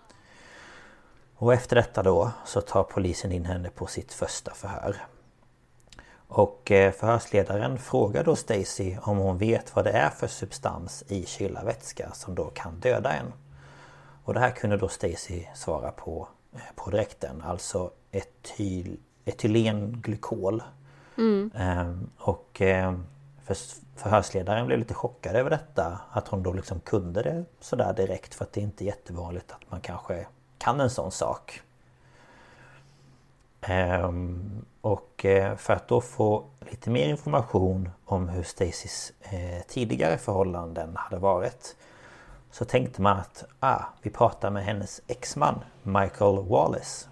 Och efter detta då så tar polisen in henne på sitt första förhör. Och eh, förhörsledaren frågar då Stacy om hon vet vad det är för substans i kylarvätska som då kan döda en. Och det här kunde då Stacy svara på eh, på direkten, alltså etyl, etylenglykol. Mm. Ehm, och för, förhörsledaren blev lite chockad över detta, att hon då liksom kunde det sådär direkt för att det är inte jättevanligt att man kanske kan en sån sak. Ehm, och eh, för att då få lite mer information om hur Stacys eh, tidigare förhållanden hade varit så tänkte man att ah, vi pratar med hennes exman Michael Wallace.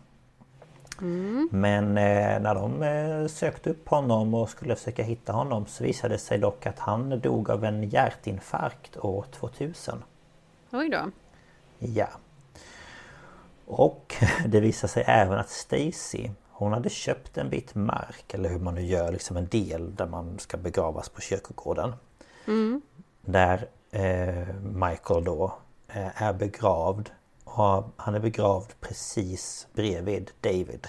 Mm. Men eh, när de eh, sökte upp honom och skulle försöka hitta honom så visade det sig dock att han dog av en hjärtinfarkt år 2000. Oj då. Ja. Och det visade sig även att Stacy hon hade köpt en bit mark eller hur man nu gör, liksom en del där man ska begravas på kyrkogården. Mm. Där eh, Michael då eh, är begravd. Och han är begravd precis bredvid David.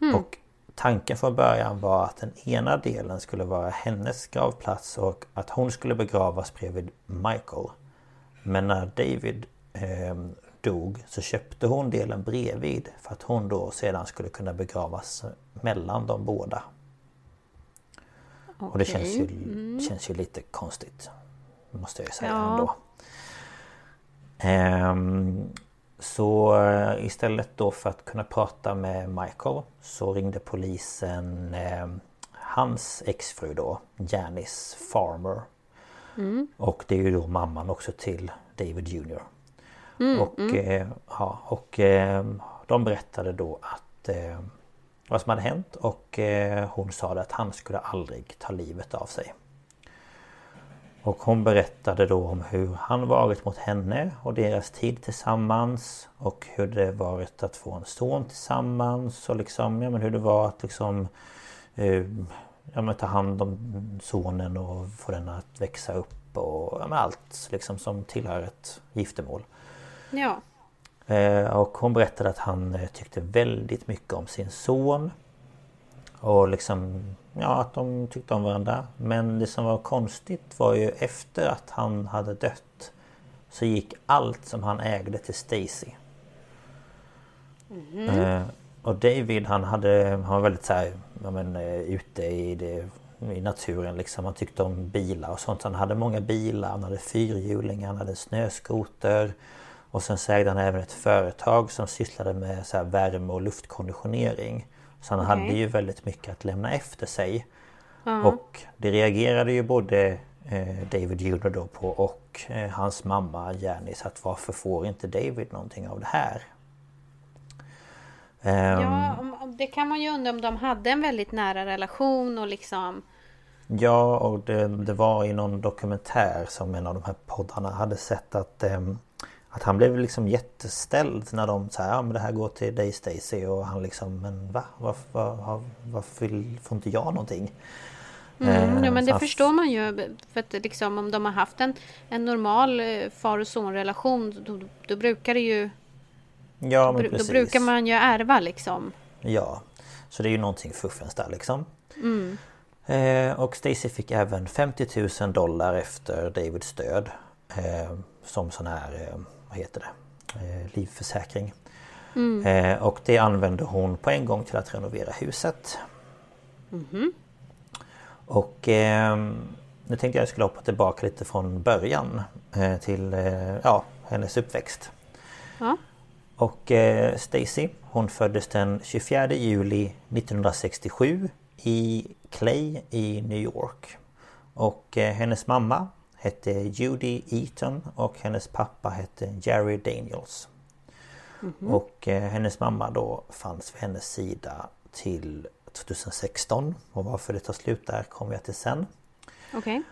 Mm. Och tanken från början var att den ena delen skulle vara hennes gravplats och att hon skulle begravas bredvid Michael. Men när David eh, dog så köpte hon delen bredvid för att hon då sedan skulle kunna begravas mellan de båda. Okay. Och det känns ju, mm. känns ju lite konstigt. Måste jag säga ja. ändå. Ehm, så eh, istället då för att kunna prata med Michael så ringde polisen eh, hans exfru då, Janice Farmer. Mm. Och det är ju då mamman också till David Jr. Mm, och, mm. Eh, ja, och eh, de berättade då att eh, vad som hade hänt och eh, hon sa att han skulle aldrig ta livet av sig. Och hon berättade då om hur han varit mot henne och deras tid tillsammans och hur det varit att få en son tillsammans och liksom, ja men hur det var att liksom eh, ja, men ta hand om sonen och få den att växa upp och ja, allt liksom som tillhör ett giftermål. Ja. Eh, och hon berättade att han eh, tyckte väldigt mycket om sin son. Och liksom, ja att de tyckte om varandra. Men det som var konstigt var ju efter att han hade dött Så gick allt som han ägde till Stacy. Mm. Och David han hade, han var väldigt såhär, ja men ute i det i naturen liksom. Han tyckte om bilar och sånt. Han hade många bilar, han hade fyrhjulingar, han hade snöskoter. Och sen så ägde han även ett företag som sysslade med så värme och luftkonditionering. Så han okay. hade ju väldigt mycket att lämna efter sig. Uh Och det reagerade ju både eh, David Jr då på och eh, hans mamma Janice att varför får inte David någonting av det här? ja, um, det kan man ju undra om de hade en väldigt nära relation och liksom Ja, och det, det var i någon dokumentär som en av de här poddarna hade sett att um, att han blev liksom jätteställd när de sa ja men det här går till dig Stacy och han liksom men va? Varför, var, varför får inte jag någonting? Mm, eh, ja men det han... förstår man ju för att liksom om de har haft en, en normal eh, far och sonrelation då, då brukar det ju Ja men precis. Då brukar man ju ärva liksom. Ja Så det är ju någonting fuffens där liksom. Mm. Eh, och Stacy fick även 50 000 dollar efter Davids död. Eh, som sån här eh, vad heter det, eh, livförsäkring. Mm. Eh, och det använde hon på en gång till att renovera huset. Mm. Och eh, nu tänkte jag skulle hoppa tillbaka lite från början eh, till ja, hennes uppväxt. Ja. Och eh, Stacy hon föddes den 24 juli 1967 i Clay i New York. Och hennes mamma hette Judy Eaton och hennes pappa hette Jerry Daniels. Mm -hmm. Och eh, hennes mamma då fanns vid hennes sida till 2016 och varför det tar slut där kommer jag till sen. Okay.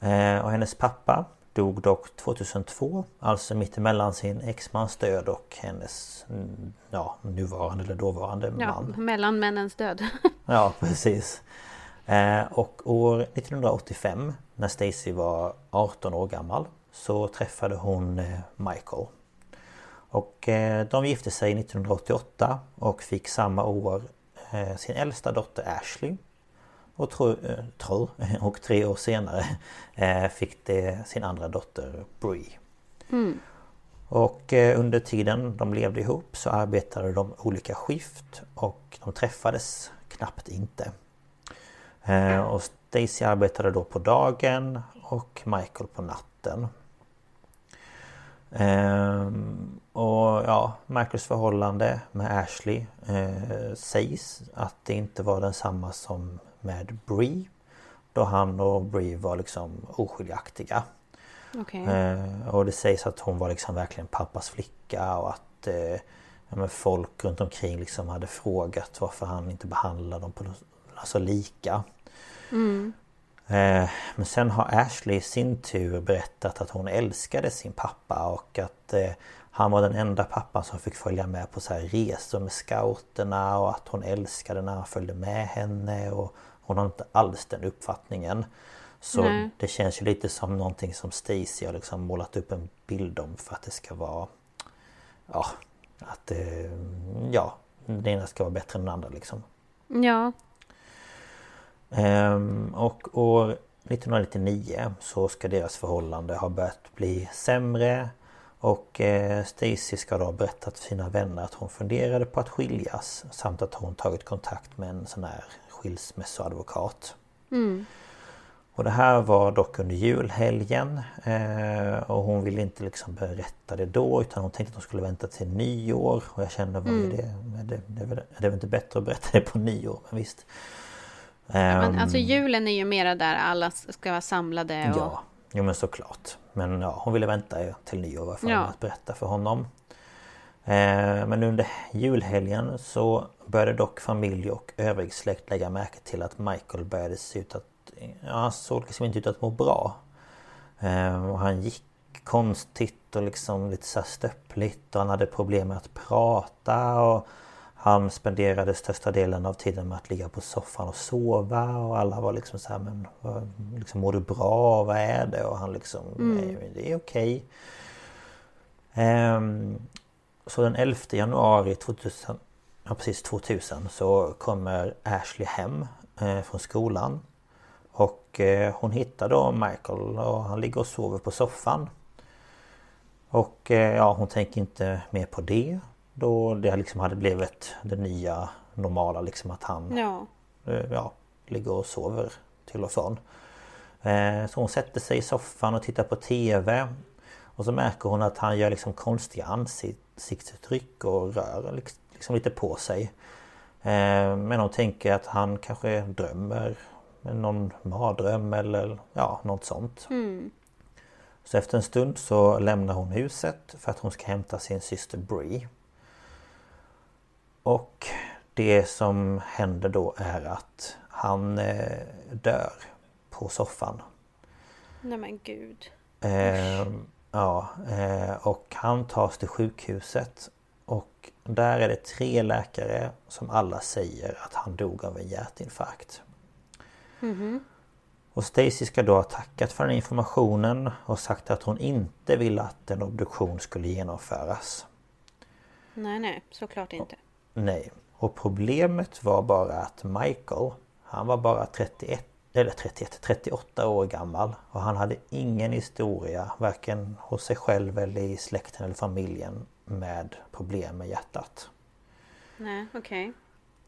Eh, och hennes pappa dog dock 2002 Alltså mittemellan sin exmans död och hennes mm, ja, nuvarande eller dåvarande man. Ja, mellan männens död. ja precis. Eh, och år 1985 när Stacy var 18 år gammal så träffade hon eh, Michael. Och eh, de gifte sig 1988 och fick samma år sin äldsta dotter Ashley och, tro, eh, tro, och tre år senare eh, fick de sin andra dotter Brie. Och eh, under tiden de levde ihop så arbetade de olika skift och de träffades knappt inte. Eh, och Stacy arbetade då på dagen och Michael på natten. Ehm, och ja, Michaels förhållande med Ashley eh, sägs att det inte var densamma som med Brie. Då han och Brie var liksom oskiljaktiga. Okej. Eh, och det sägs att hon var liksom verkligen pappas flicka och att eh, ja, folk runt omkring liksom hade frågat varför han inte behandlade dem på alltså lika. Eh, men sen har Ashley i sin tur berättat att hon älskade sin pappa och att eh, han var den enda pappan som fick följa med på så här resor med scouterna och att hon älskade när han följde med henne och hon har inte alls den uppfattningen. Så Nej. det känns ju lite som någonting som Stacy har liksom målat upp en bild om för att det ska vara Ja Att eh, Ja Den ena ska vara bättre än den andra liksom. Ja. Ehm, och år 1999 så ska deras förhållande ha börjat bli sämre och eh, Stacy ska då ha berättat för sina vänner att hon funderade på att skiljas samt att hon tagit kontakt med en sån här skilsmässoadvokat. Och det här var dock under julhelgen eh, och hon ville inte liksom berätta det då utan hon tänkte att hon skulle vänta till nyår och jag kände vad är det? Är det, det, är väl- är det inte bättre att berätta det på nyår? Men visst. Men Ehm, alltså julen är ju mera där alla ska vara samlade och... Ja, jo men såklart. Men ja, hon ville vänta till nyår fall Ja. att berätta för honom. Eh, men under julhelgen så började dock familj och övrig släkt lägga märke till att Michael började se ut att... Ja, han såg liksom inte ut att må bra. Eh, och han gick konstigt och liksom lite så här stöppligt och han hade problem med att prata och han spenderade största delen av tiden med att ligga på soffan och sova och alla var liksom så här men vad, liksom, mår du bra? Vad är det? Och han liksom nej, det är okej. Ehm, så den 11 januari 2000, ja, precis 2000 så kommer Ashley hem eh, från skolan. Och eh, hon hittar då Michael och han ligger och sover på soffan. Och eh, ja, hon tänker inte mer på det. Då det liksom hade blivit det nya normala liksom att han Ja. eh, ja, ligger och sover till och från. Eh, Så hon sätter sig i soffan och tittar på TV. Och så märker hon att han gör liksom konstiga ansiktsuttryck och rör liks- liksom lite på sig. Eh, Men hon tänker att han kanske drömmer någon mardröm eller ja, något sånt. Så efter en stund så lämnar hon huset för att hon ska hämta sin syster Brie. Och det som händer då är att han eh, dör på soffan. Nej men gud. Eh, ja, eh, och han tas till sjukhuset. Och där är det tre läkare som alla säger att han dog av en hjärtinfarkt. Och Stacy ska då ha tackat för den informationen och sagt att hon inte ville att en obduktion skulle genomföras. Nej nej, såklart inte. Nej. Och problemet var bara att Michael Han var bara 31 eller 31, 38 år gammal och han hade ingen historia varken hos sig själv eller i släkten eller familjen med problem med hjärtat. Nej, okej.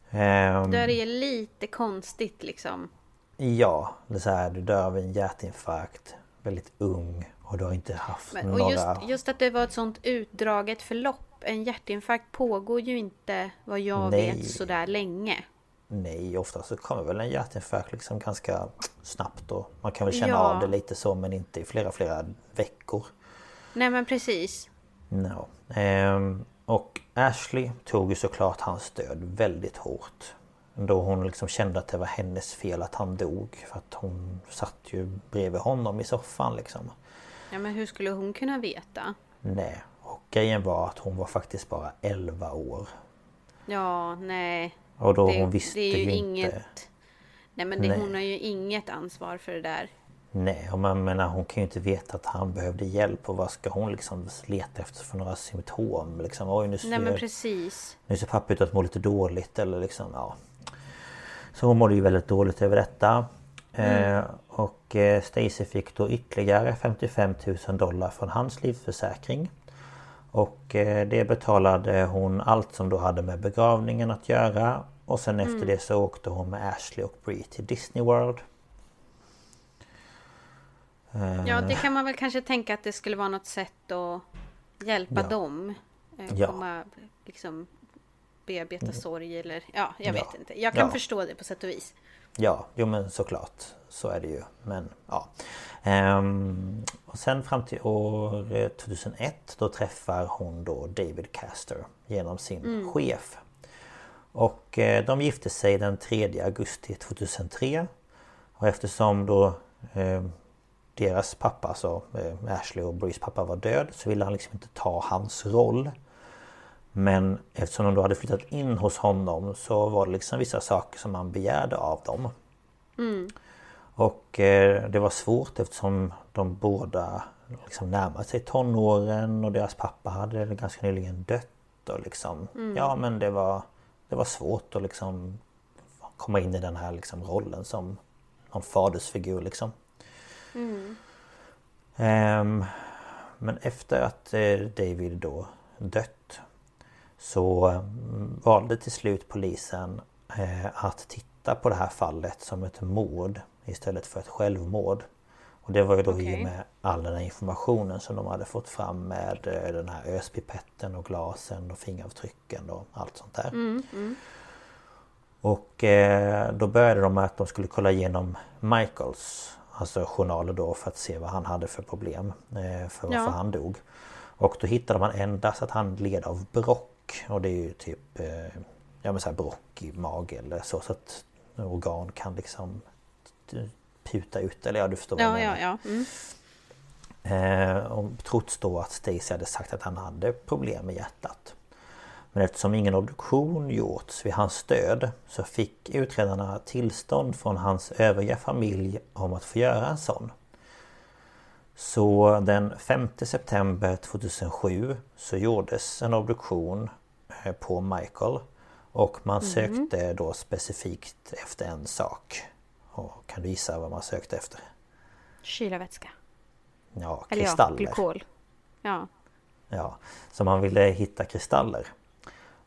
Ehm, Då är det ju lite konstigt liksom. Ja, det är så här, du dör av en hjärtinfarkt Väldigt ung och du har inte haft Men, några... just, just att det var ett sånt utdraget förlopp. En hjärtinfarkt pågår ju inte vad jag Nej. vet sådär länge. Nej, ofta så kommer väl en hjärtinfarkt liksom ganska snabbt och man kan väl känna Ja. av det lite så men inte i flera, flera veckor. Nej men precis. No. Ehm, och Ashley tog ju såklart hans död väldigt hårt. Då hon liksom kände att det var hennes fel att han dog. För att hon satt ju bredvid honom i soffan liksom. Ja men hur skulle hon kunna veta? Nej. Grejen var att hon var faktiskt bara 11 år. Ja, nej. Och då Det, hon visste det är ju, ju inget... inte. Nej men det, Nej. hon har ju inget ansvar för det där. Nej, och man menar hon kan ju inte veta att han behövde hjälp och vad ska hon liksom leta efter för några symptom liksom. Oj nu Nej men ser, precis. nu ser pappa ut att må lite dåligt eller liksom ja. Så hon mådde ju väldigt dåligt över detta. Eh, och eh, Stacy fick då ytterligare 55 000 dollar från hans livsförsäkring. Och eh, det betalade hon allt som då hade med begravningen att göra. Och sen efter det så åkte hon med Ashley och Bree till Disney World. Eh, Ja, det kan man väl kanske tänka att det skulle vara något sätt att hjälpa Ja. dem. Eh, Ja. Komma, liksom bearbeta sorg eller ja, jag Ja. vet inte. Jag kan Ja. förstå det på sätt och vis. Ja, jo men såklart. Så är det ju. Men ja. Ehm, och sen fram till år eh, 2001 då träffar hon då David Castor genom sin chef. Och eh, de gifte sig den 3 augusti 2003. Och eftersom då eh, deras pappa, alltså eh, Ashley och Brees pappa var död så ville han liksom inte ta hans roll. Men eftersom de då hade flyttat in hos honom så var det liksom vissa saker som han begärde av dem. Och eh, det var svårt eftersom de båda liksom närmade sig tonåren och deras pappa hade ganska nyligen dött. Och liksom, Ja men det var, det var svårt att liksom komma in i den här liksom rollen som någon fadersfigur liksom. Ehm, men efter att eh, David då dött så mm, valde till slut polisen eh, att titta på det här fallet som ett mord istället för ett självmord. Och det var ju då i Okej. och med all den här informationen som de hade fått fram med eh, den här öspipetten och glasen och fingeravtrycken och allt sånt där. Och eh, då började de med att de skulle kolla igenom Michaels Alltså journaler då för att se vad han hade för problem eh, För varför Ja. han dog Och då hittade man endast att han led av brock Och det är ju typ eh, Ja men så här brock i mage eller så så att organ kan liksom Puta ut eller ja du förstår vad jag Ja, menar. ja, ja. Mm. Eh, och trots då att Stacy hade sagt att han hade problem med hjärtat. Men eftersom ingen obduktion gjorts vid hans död så fick utredarna tillstånd från hans övriga familj om att få göra en sån. Så den 5 september 2007 så gjordes en obduktion eh, på Michael och man sökte då specifikt efter en sak. Och kan du gissa vad man sökte efter? Kylarvätska. Ja, Eller ja, kristaller. glykol. Ja. Ja, så man ville hitta kristaller.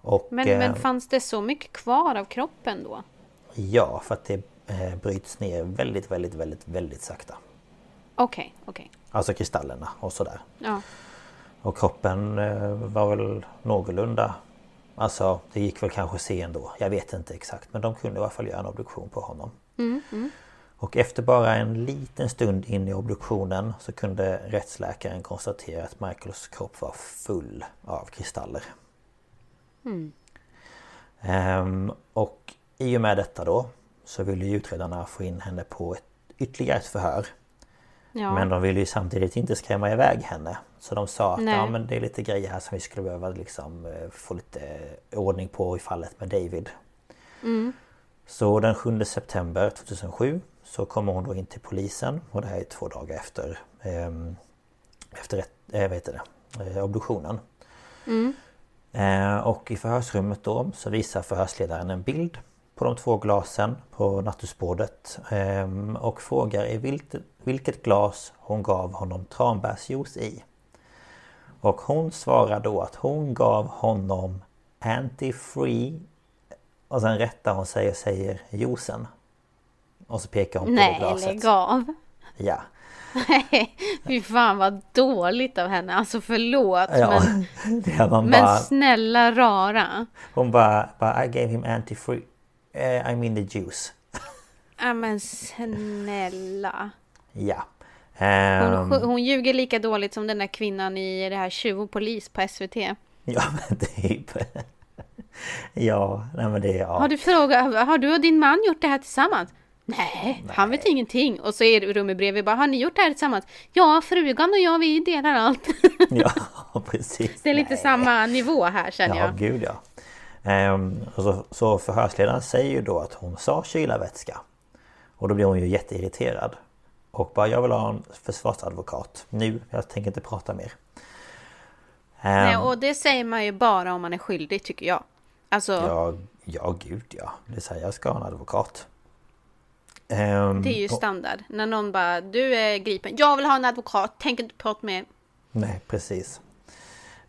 Och, Men, eh, men fanns det så mycket kvar av kroppen då? Ja, för att det eh, bryts ner väldigt, väldigt, väldigt, väldigt sakta. Okej, okej. Alltså kristallerna och sådär. Ja. Och kroppen eh, var väl någorlunda Alltså det gick väl kanske se ändå. Jag vet inte exakt men de kunde i alla fall göra en obduktion på honom. Och efter bara en liten stund in i obduktionen så kunde rättsläkaren konstatera att Michaels kropp var full av kristaller. Ehm, och i och med detta då så ville utredarna få in henne på ett, ytterligare ett förhör. Ja. Men de ville ju samtidigt inte skrämma iväg henne. Så de sa att Nej. ja, men det är lite grejer här som vi skulle behöva liksom eh, få lite ordning på i fallet med David. Mm. Så den 7 september 2007 så kommer hon då in till polisen och det här är två dagar efter ehm, efter ett, äh, vad heter det, eh, obduktionen. Mm. Eh, och i förhörsrummet då så visar förhörsledaren en bild på de två glasen på nattduksbordet ehm, och frågar i vilket, glas hon gav honom tranbärsjuice i. Och hon svarar då att hon gav honom anti-free och sen rättar hon sig och säger juicen. Och så pekar hon på det Nej, glaset. lägg av. Ja. Nej, fy fan vad dåligt av henne. Alltså förlåt. ja. Men, men bara, snälla rara. hon bara, bara I gave him anti-free. Eh, I mean the juice. Ja men snälla. Ja. Hon, Ehm, hon ljuger lika dåligt som den där kvinnan i det här Tjuv och polis på SVT. Ja men typ. ja, nej men det är... Ja. Har du frågat, har du och din man gjort det här tillsammans? Nej, han vet ingenting. Och så är rummet bredvid bara, har ni gjort det här tillsammans? Ja, frugan och jag vi delar allt. ja, precis. det är lite Nej. samma nivå här känner Ja, jag. gud ja. Ehm, och så, så förhörsledaren säger ju då att hon sa kylarvätska. Och då blir hon ju jätteirriterad. Och bara jag vill ha en försvarsadvokat nu. Jag tänker inte prata mer. Nej, Ehm, och det säger man ju bara om man är skyldig tycker jag. Alltså, ja, Ja, gud ja. Det säger jag ska ha en advokat. Um, det är ju standard. När någon bara, du är gripen. Jag vill ha en advokat. Tänk inte prata med. Nej, precis.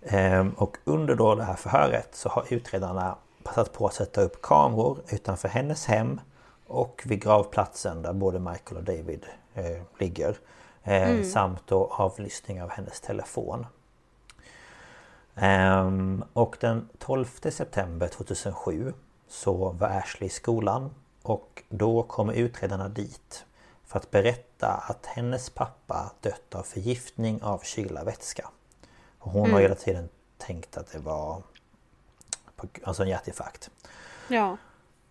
Um, och under då det här förhöret så har utredarna passat på att sätta upp kameror utanför hennes hem och vid gravplatsen där både Michael och David eh, ligger. Eh, mm. Samt då avlyssning av hennes telefon. Um, och den 12 september 2007 så var Ashley i skolan och då kommer utredarna dit för att berätta att hennes pappa dött av förgiftning av kylarvätska. Och hon mm. har hela tiden tänkt att det var alltså en hjärtinfarkt. Ja.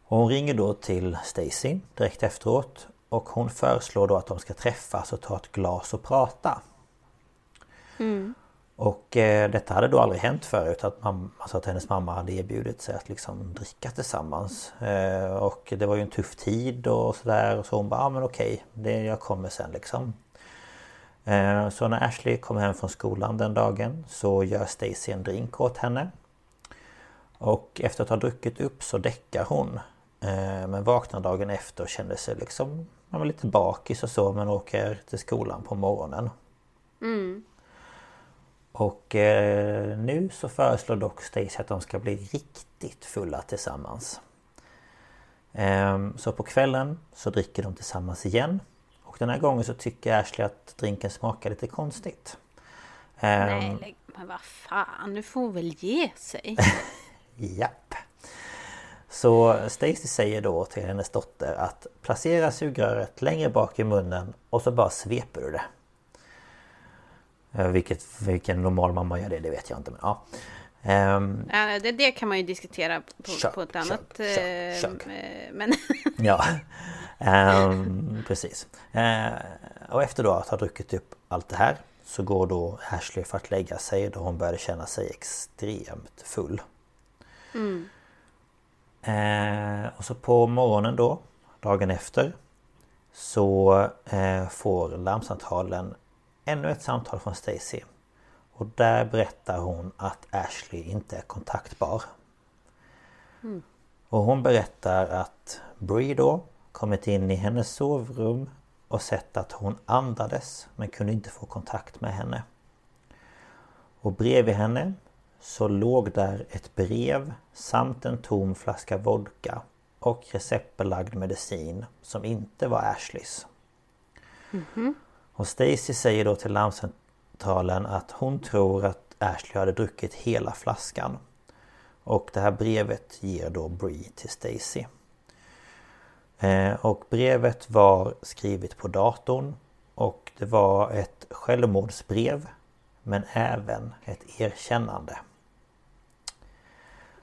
Och hon ringer då till Stacy direkt efteråt och hon föreslår då att de ska träffas och ta ett glas och prata. Mm. Och eh, detta hade då aldrig hänt förut att, mamma, alltså att hennes mamma hade erbjudit sig att liksom dricka tillsammans. Eh, och det var ju en tuff tid och sådär. Så hon bara, ja men okej, det, jag kommer sen liksom. Eh, så när Ashley kommer hem från skolan den dagen så gör Stacy en drink åt henne. Och efter att ha druckit upp så däckar hon. Eh, men vaknar dagen efter och känner sig liksom ja, lite bakis och så men åker till skolan på morgonen. Mm. Och eh, nu så föreslår dock Stacy att de ska bli riktigt fulla tillsammans. Eh, så på kvällen så dricker de tillsammans igen. Den här gången så tycker Ashley att drinken smakar lite konstigt. Eh, Nej, men vad fan, nu får väl ge sig. Japp. Så Stacy säger då till hennes dotter att placera sugröret längre bak i munnen och så bara sveper du det. Eh, vilket, vilken normal mamma gör det, det vet jag inte men ja. Um, ja det, det, kan man ju diskutera på, chug, på ett annat... Chug, chug, chug. Eh, men... ja, um, precis. Uh, och efter då att ha druckit upp allt det här så går då Ashley för att lägga sig då hon började känna sig extremt full. Mm. Eh, och så på morgonen då, dagen efter Så eh, får larmcentralen ännu ett samtal från Stacy. Och där berättar hon att Ashley inte är kontaktbar. Mm. Och hon berättar att Bree då kommit in i hennes sovrum och sett att hon andades men kunde inte få kontakt med henne. Och bredvid henne så låg där ett brev samt en tom flaska vodka och receptbelagd medicin som inte var Ashleys. Mm -hmm. Och Stacy säger då till larmcentralen att hon tror att Ashley hade druckit hela flaskan. Och det här brevet ger då Bree till Stacy. Eh, och brevet var skrivet på datorn och det var ett självmordsbrev men även ett erkännande.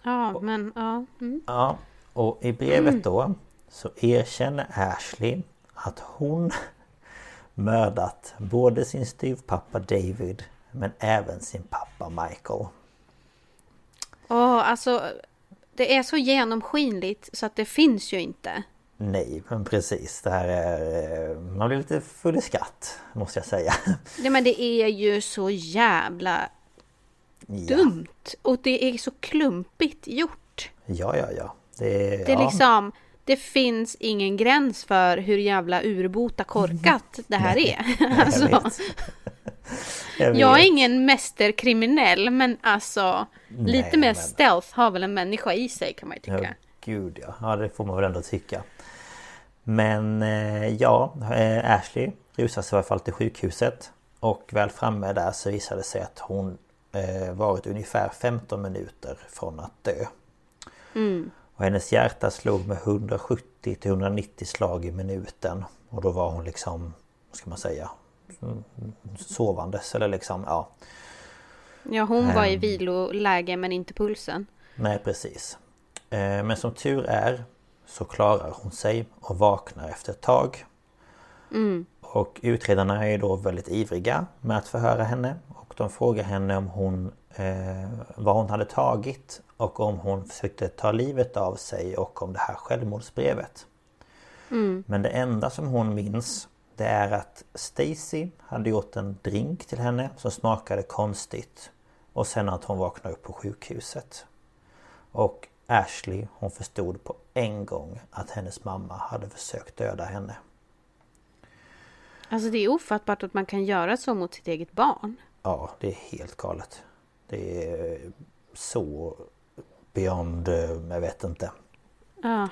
Ja, men ja. Mm. Ja, och i brevet då så erkänner Ashley att hon mördat både sin styvpappa David men även sin pappa Michael. Åh, oh, alltså det är så genomskinligt så att det finns ju inte. Nej, men precis. Det här är... Eh, man blir lite full i skatt, måste jag säga. Nej, men det är ju så jävla ja. dumt. Och det är så klumpigt gjort. Ja, ja, ja. Det, det är ja. liksom... Det finns ingen gräns för hur jävla urbota korkat det här är. alltså, jag, jag, är ingen mästerkriminell men alltså Nej, lite mer men... stealth har väl en människa i sig kan man ju tycka. Ja, gud ja. ja, det får man väl ändå tycka. Men eh, ja, eh, Ashley rusar sig i alla fall till sjukhuset. Och väl framme där så visade det sig att hon eh, varit ungefär 15 minuter från att dö. Mm. Och hennes hjärta slog med 170 till 190 slag i minuten. Och då var hon liksom, vad ska man säga, sovandes eller liksom, ja. Ja, hon var i ehm. viloläge men inte pulsen. Nej, precis. Men som tur är så klarar hon sig och vaknar efter ett tag. Mm. Och utredarna är då väldigt ivriga med att förhöra henne. Och de frågar henne om hon eh, vad hon hade tagit och om hon försökte ta livet av sig och om det här självmordsbrevet. Mm. Men det enda som hon minns det är att Stacy hade gjort en drink till henne som smakade konstigt. Och sen att hon vaknade upp på sjukhuset. Och Ashley hon förstod på en gång att hennes mamma hade försökt döda henne. Alltså det är ofattbart att man kan göra så mot sitt eget barn. Ja, det är helt galet. Det är så beyond, eh, jag vet inte. Ja.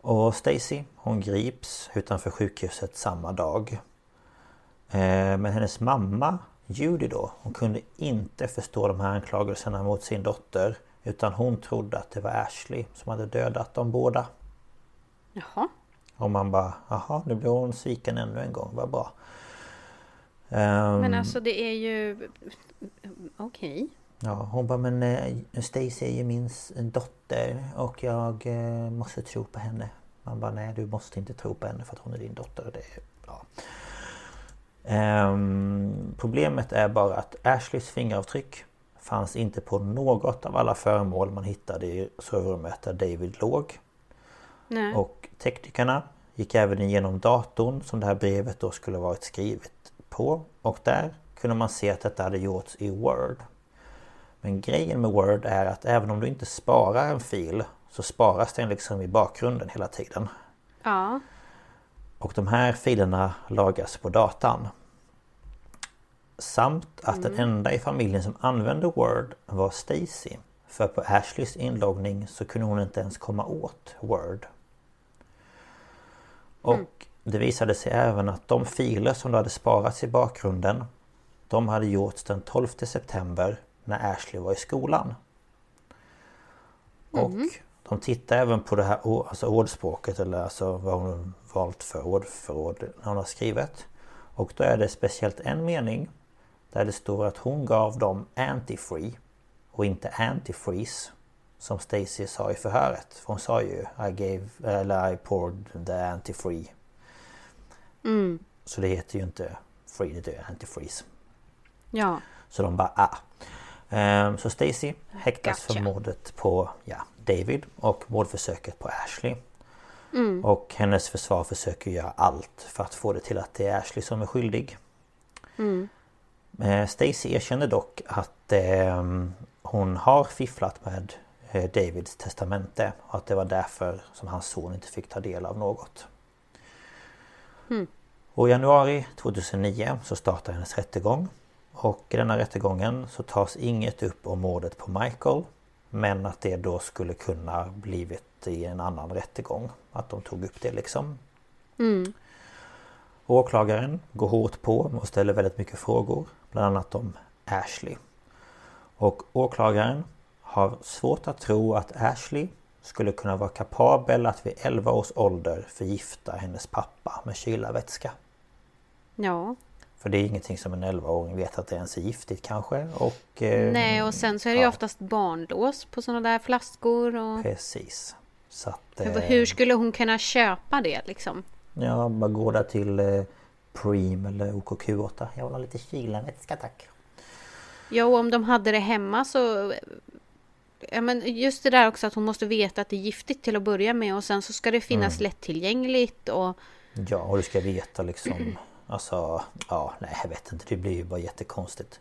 Och Stacy hon grips utanför sjukhuset samma dag. Eh, Men hennes mamma Judy då, hon kunde inte förstå de här anklagelserna mot sin dotter. Utan hon trodde att det var Ashley som hade dödat dem båda. Jaha. Och man bara, jaha nu blir hon sviken ännu en gång, vad bra. Ehm, Men alltså det är ju... Okej. Ja, hon bara, men eh, Stacy är ju min dotter och jag eh, måste tro på henne. Man bara, nej du måste inte tro på henne för att hon är din dotter. Det, är- ja. Ehm, problemet är bara att Ashleys fingeravtryck fanns inte på något av alla föremål man hittade i sovrummet där David låg. Nej. Och teknikerna gick även igenom datorn som det här brevet då skulle varit skrivet på. Och där kunde man se att detta hade gjorts i Word. Men grejen med Word är att även om du inte sparar en fil så sparas den liksom i bakgrunden hela tiden. Ja. Och de här filerna lagras på datan. Samt att den enda i familjen som använde Word var Stacy. För på Ashleys inloggning så kunde hon inte ens komma åt Word. Och det visade sig även att de filer som då hade sparats i bakgrunden De hade gjorts den 12 september när Ashley var i skolan. Och de tittar även på det här alltså ordspråket eller alltså vad hon valt för ordförråd när hon har skrivit. Och då är det speciellt en mening där det står att hon gav dem antifree och inte antifreeze som Stacy sa i förhöret. För hon sa ju I gave, eller I poured the antifree. Så det heter ju inte free, det är antifreeze. Ja. Så de bara ah. Ehm, Så Stacy häktas Gotcha. för mordet på ja, David och mordförsöket på Ashley. Och hennes försvar försöker göra allt för att få det till att det är Ashley som är skyldig. Eh, Stacy erkänner dock att eh, hon har fifflat med eh, Davids testamente och att det var därför som hans son inte fick ta del av något. Och i januari 2009 så startar hennes rättegång. Och i denna rättegången så tas inget upp om mordet på Michael. Men att det då skulle kunna blivit i en annan rättegång. Att de tog upp det liksom. Åklagaren går hårt på och ställer väldigt mycket frågor. Bland annat om Ashley. Och åklagaren har svårt att tro att Ashley skulle kunna vara kapabel att vid 11 års ålder förgifta hennes pappa med kylarvätska. Ja. För det är ingenting som en 11-åring vet att det ens är giftigt kanske. Och, eh, Nej, och sen så är det ju ja. oftast barnlås på sådana där flaskor. Och... Precis. Så att... Hur, eh, hur skulle hon kunna köpa det liksom? Ja, bara gå där till eh, Preem eller OKQ8. Jag vill ha lite kylarvätska tack. Jo, om de hade det hemma så... Ja, men just det där också att hon måste veta att det är giftigt till att börja med och sen så ska det finnas lättillgängligt och... Ja, och du ska veta liksom Alltså, ja, nej jag vet inte. Det blir ju bara jättekonstigt.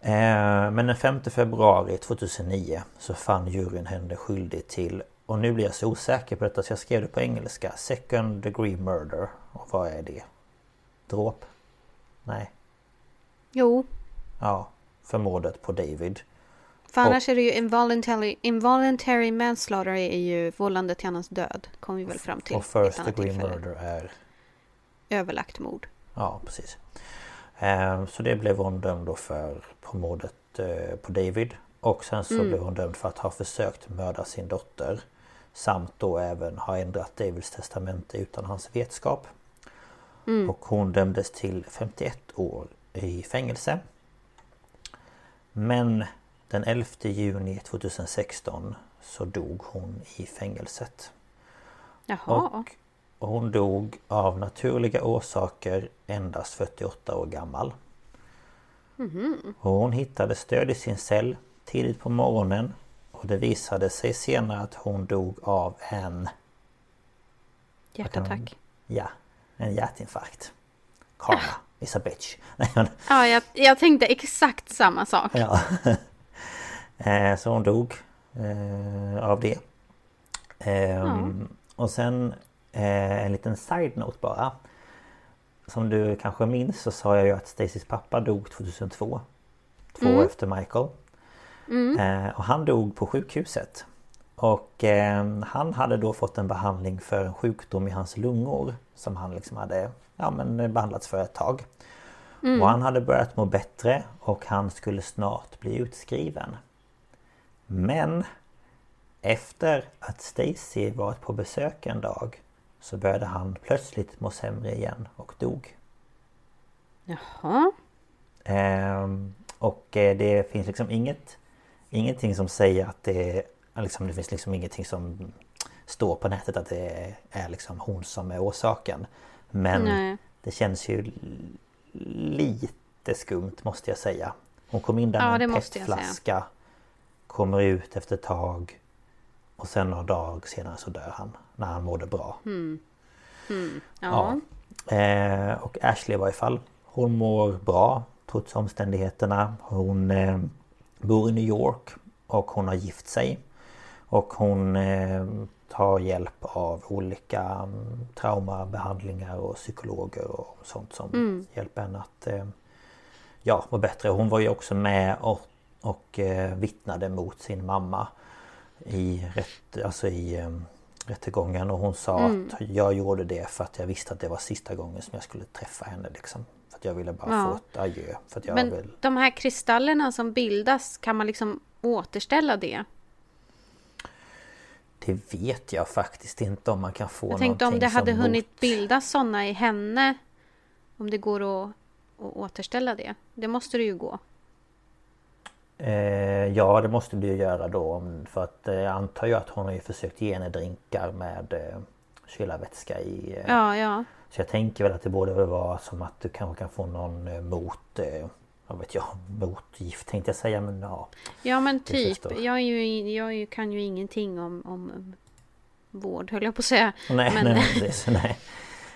Eh, men den 5 februari 2009 så fann juryn henne skyldig till och nu blir jag så osäker på detta så jag skrev det på engelska. Second degree murder. Och vad är det? Dråp? Nej. Jo, Ja, för mordet på David. För annars är det ju involuntary, involuntary manslaughter är ju vållande till annans död. Kom vi väl fram till. Och first degree murder är... Överlagt mord. Ja, precis. Eh, Så det blev hon dömd då för på mordet eh, på David. Och sen så blev hon dömd för att ha försökt mörda sin dotter. Samt då även ha ändrat Davids testamente utan hans vetskap. Och hon dömdes till 51 år i fängelse. Men den 11 juni 2016 så dog hon i fängelset. Jaha. Och, hon dog av naturliga orsaker endast 48 år gammal. Och hon hittade stöd i sin cell tidigt på morgonen. Och det visade sig senare att hon dog av en, Hjärtattack. ja, en hjärtinfarkt. Karma is a bitch. Ja, jag, jag tänkte exakt samma sak. ja. Eh, Så hon dog eh, av det. Ehm, Och sen eh, en liten side-note bara. Som du kanske minns så sa jag ju att Stacys pappa dog 2002. Två år efter Michael. Eh, och han dog på sjukhuset. Och eh, han hade då fått en behandling för en sjukdom i hans lungor. Som han liksom hade ja, men behandlats för ett tag. Och han hade börjat må bättre och han skulle snart bli utskriven. Men efter att Stacy varit på besök en dag så började han plötsligt må sämre igen och dog. Jaha. Ehm, och eh, det finns liksom inget Ingenting som säger att det liksom, Det finns liksom ingenting som Står på nätet att det är liksom hon som är orsaken Men Nej. det känns ju Lite skumt måste jag säga Hon kom in där Ja, med en petflaska Kommer ut efter ett tag Och sen några dagar senare så dör han När han mådde bra Ja. Ja. Eh, och Ashley i varje fall Hon mår bra trots omständigheterna Hon eh, bor i New York och hon har gift sig Och hon eh, tar hjälp av olika mm, traumabehandlingar och psykologer och sånt som hjälper henne att eh, Ja, må bättre. Hon var ju också med och, och eh, vittnade mot sin mamma i, rätt, alltså i eh, rättegången och hon sa att jag gjorde det för att jag visste att det var sista gången som jag skulle träffa henne liksom. För att jag ville bara Ja. få ett adjö. För att jag Men vill... de här kristallerna som bildas, kan man liksom återställa det? Det vet jag faktiskt inte om man kan få Jag tänkte om någonting det hade hunnit mot- bildas sådana i henne. Om det går att, att återställa det. Det måste det ju gå. Eh, ja det måste du ju göra då för att eh, jag antar ju att hon har ju försökt ge henne drinkar med eh, kylarvätska i. Eh, Ja, ja. Så jag tänker väl att det borde väl vara som att du kanske kan få någon eh, mot eh, vad vet jag, motgift tänkte jag säga men ja. Ja men typ. Jag, är ju, jag kan ju ingenting om, om vård höll jag på att säga. Nej, men, nej, nej precis. Nej.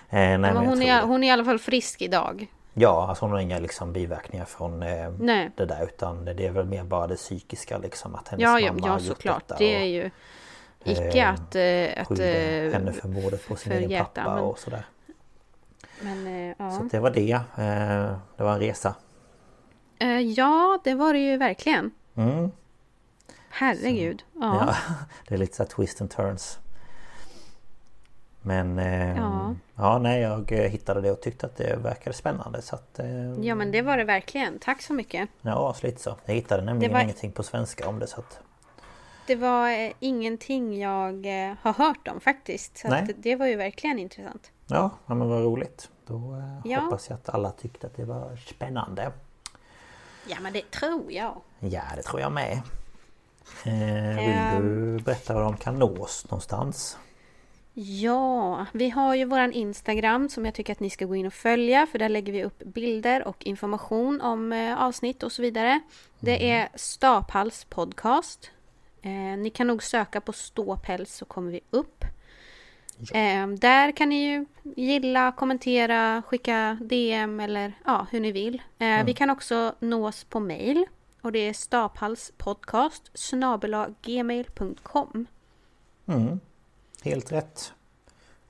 Nej, men hon, är, det. hon är i alla fall frisk idag. Ja, alltså hon har inga liksom biverkningar från eh, det där utan det är väl mer bara det psykiska liksom att hennes Ja, ja, mamma ja har gjort såklart. detta Det och är ju icke eh, att... eh, att eh, henne för mordet på sin egen hjärta, pappa men- och sådär. Men eh, ja. Så det var det. Eh, det var en resa. Ja, det var det ju verkligen. Mm. Herregud. Ja. Ja, det är lite så twist and turns. Men eh, Ja. ja. nej jag eh, hittade det och tyckte att det verkade spännande så att eh, ja, men det var det verkligen. Tack så mycket. Ja, lite så. Jag hittade nämligen Det var- ingenting på svenska om det så att Det var eh, ingenting jag eh, har hört om faktiskt. Så att det var ju verkligen intressant. Ja, ja men vad roligt. Då eh, Ja. hoppas jag att alla tyckte att det var spännande. Ja, men det tror jag. Ja, det tror jag med. Eh, vill Ehm. du berätta var de kan nås någonstans? Ja, vi har ju våran Instagram som jag tycker att ni ska gå in och följa för där lägger vi upp bilder och information om eh, avsnitt och så vidare. Det är Staphals podcast. Eh, ni kan nog söka på ståpäls så kommer vi upp. Eh, där kan ni ju gilla, kommentera, skicka DM eller ja, hur ni vill. Eh, Vi kan också nås på mail och det är staphalspodcast gmail.com. Mm, helt rätt.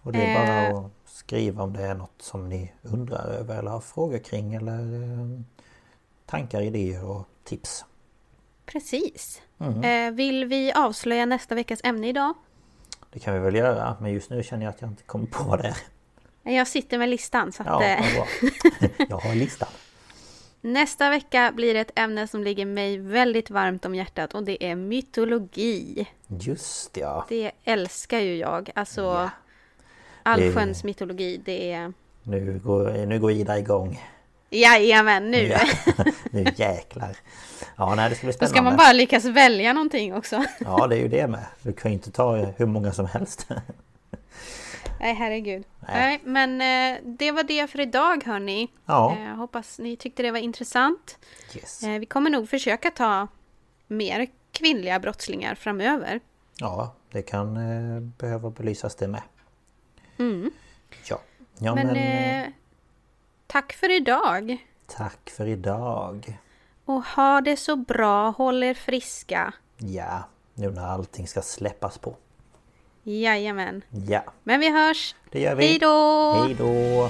Och det är Eh. bara att skriva om det är något som ni undrar över eller har frågor kring eller eh, tankar, idéer och tips. Precis. Mm. Eh, vill vi avslöja nästa veckas ämne idag? Det kan vi väl göra men just nu känner jag att jag inte kommer på det. Jag sitter med listan så att Ja, eh, vad bra. Jag har listan. Nästa vecka blir det ett ämne som ligger mig väldigt varmt om hjärtat och det är mytologi. Just ja. Det älskar ju jag. Alltså Ja. allsköns mytologi, det är... Nu går, nu går Ida igång. Jajamän, nu! Ja. nu jäklar. Ja, nej det ska bli Då spännande. ska man bara lyckas välja någonting också. Ja, det är ju det med. Du kan ju inte ta hur många som helst. Nej, herregud. Nej. Nej, men eh, det var det för idag hörni. Ja. Eh, hoppas ni tyckte det var intressant. Yes. Eh, vi kommer nog försöka ta mer kvinnliga brottslingar framöver. Ja, det kan eh, behöva belysas det med. Mm. Ja, ja men men, eh, eh, tack för idag. tack för idag. Och ha det så bra, håll er friska. Ja, Nu när allting ska släppas på. Jajamän. Ja, Men vi hörs. det gör vi. Hej då! Hej då!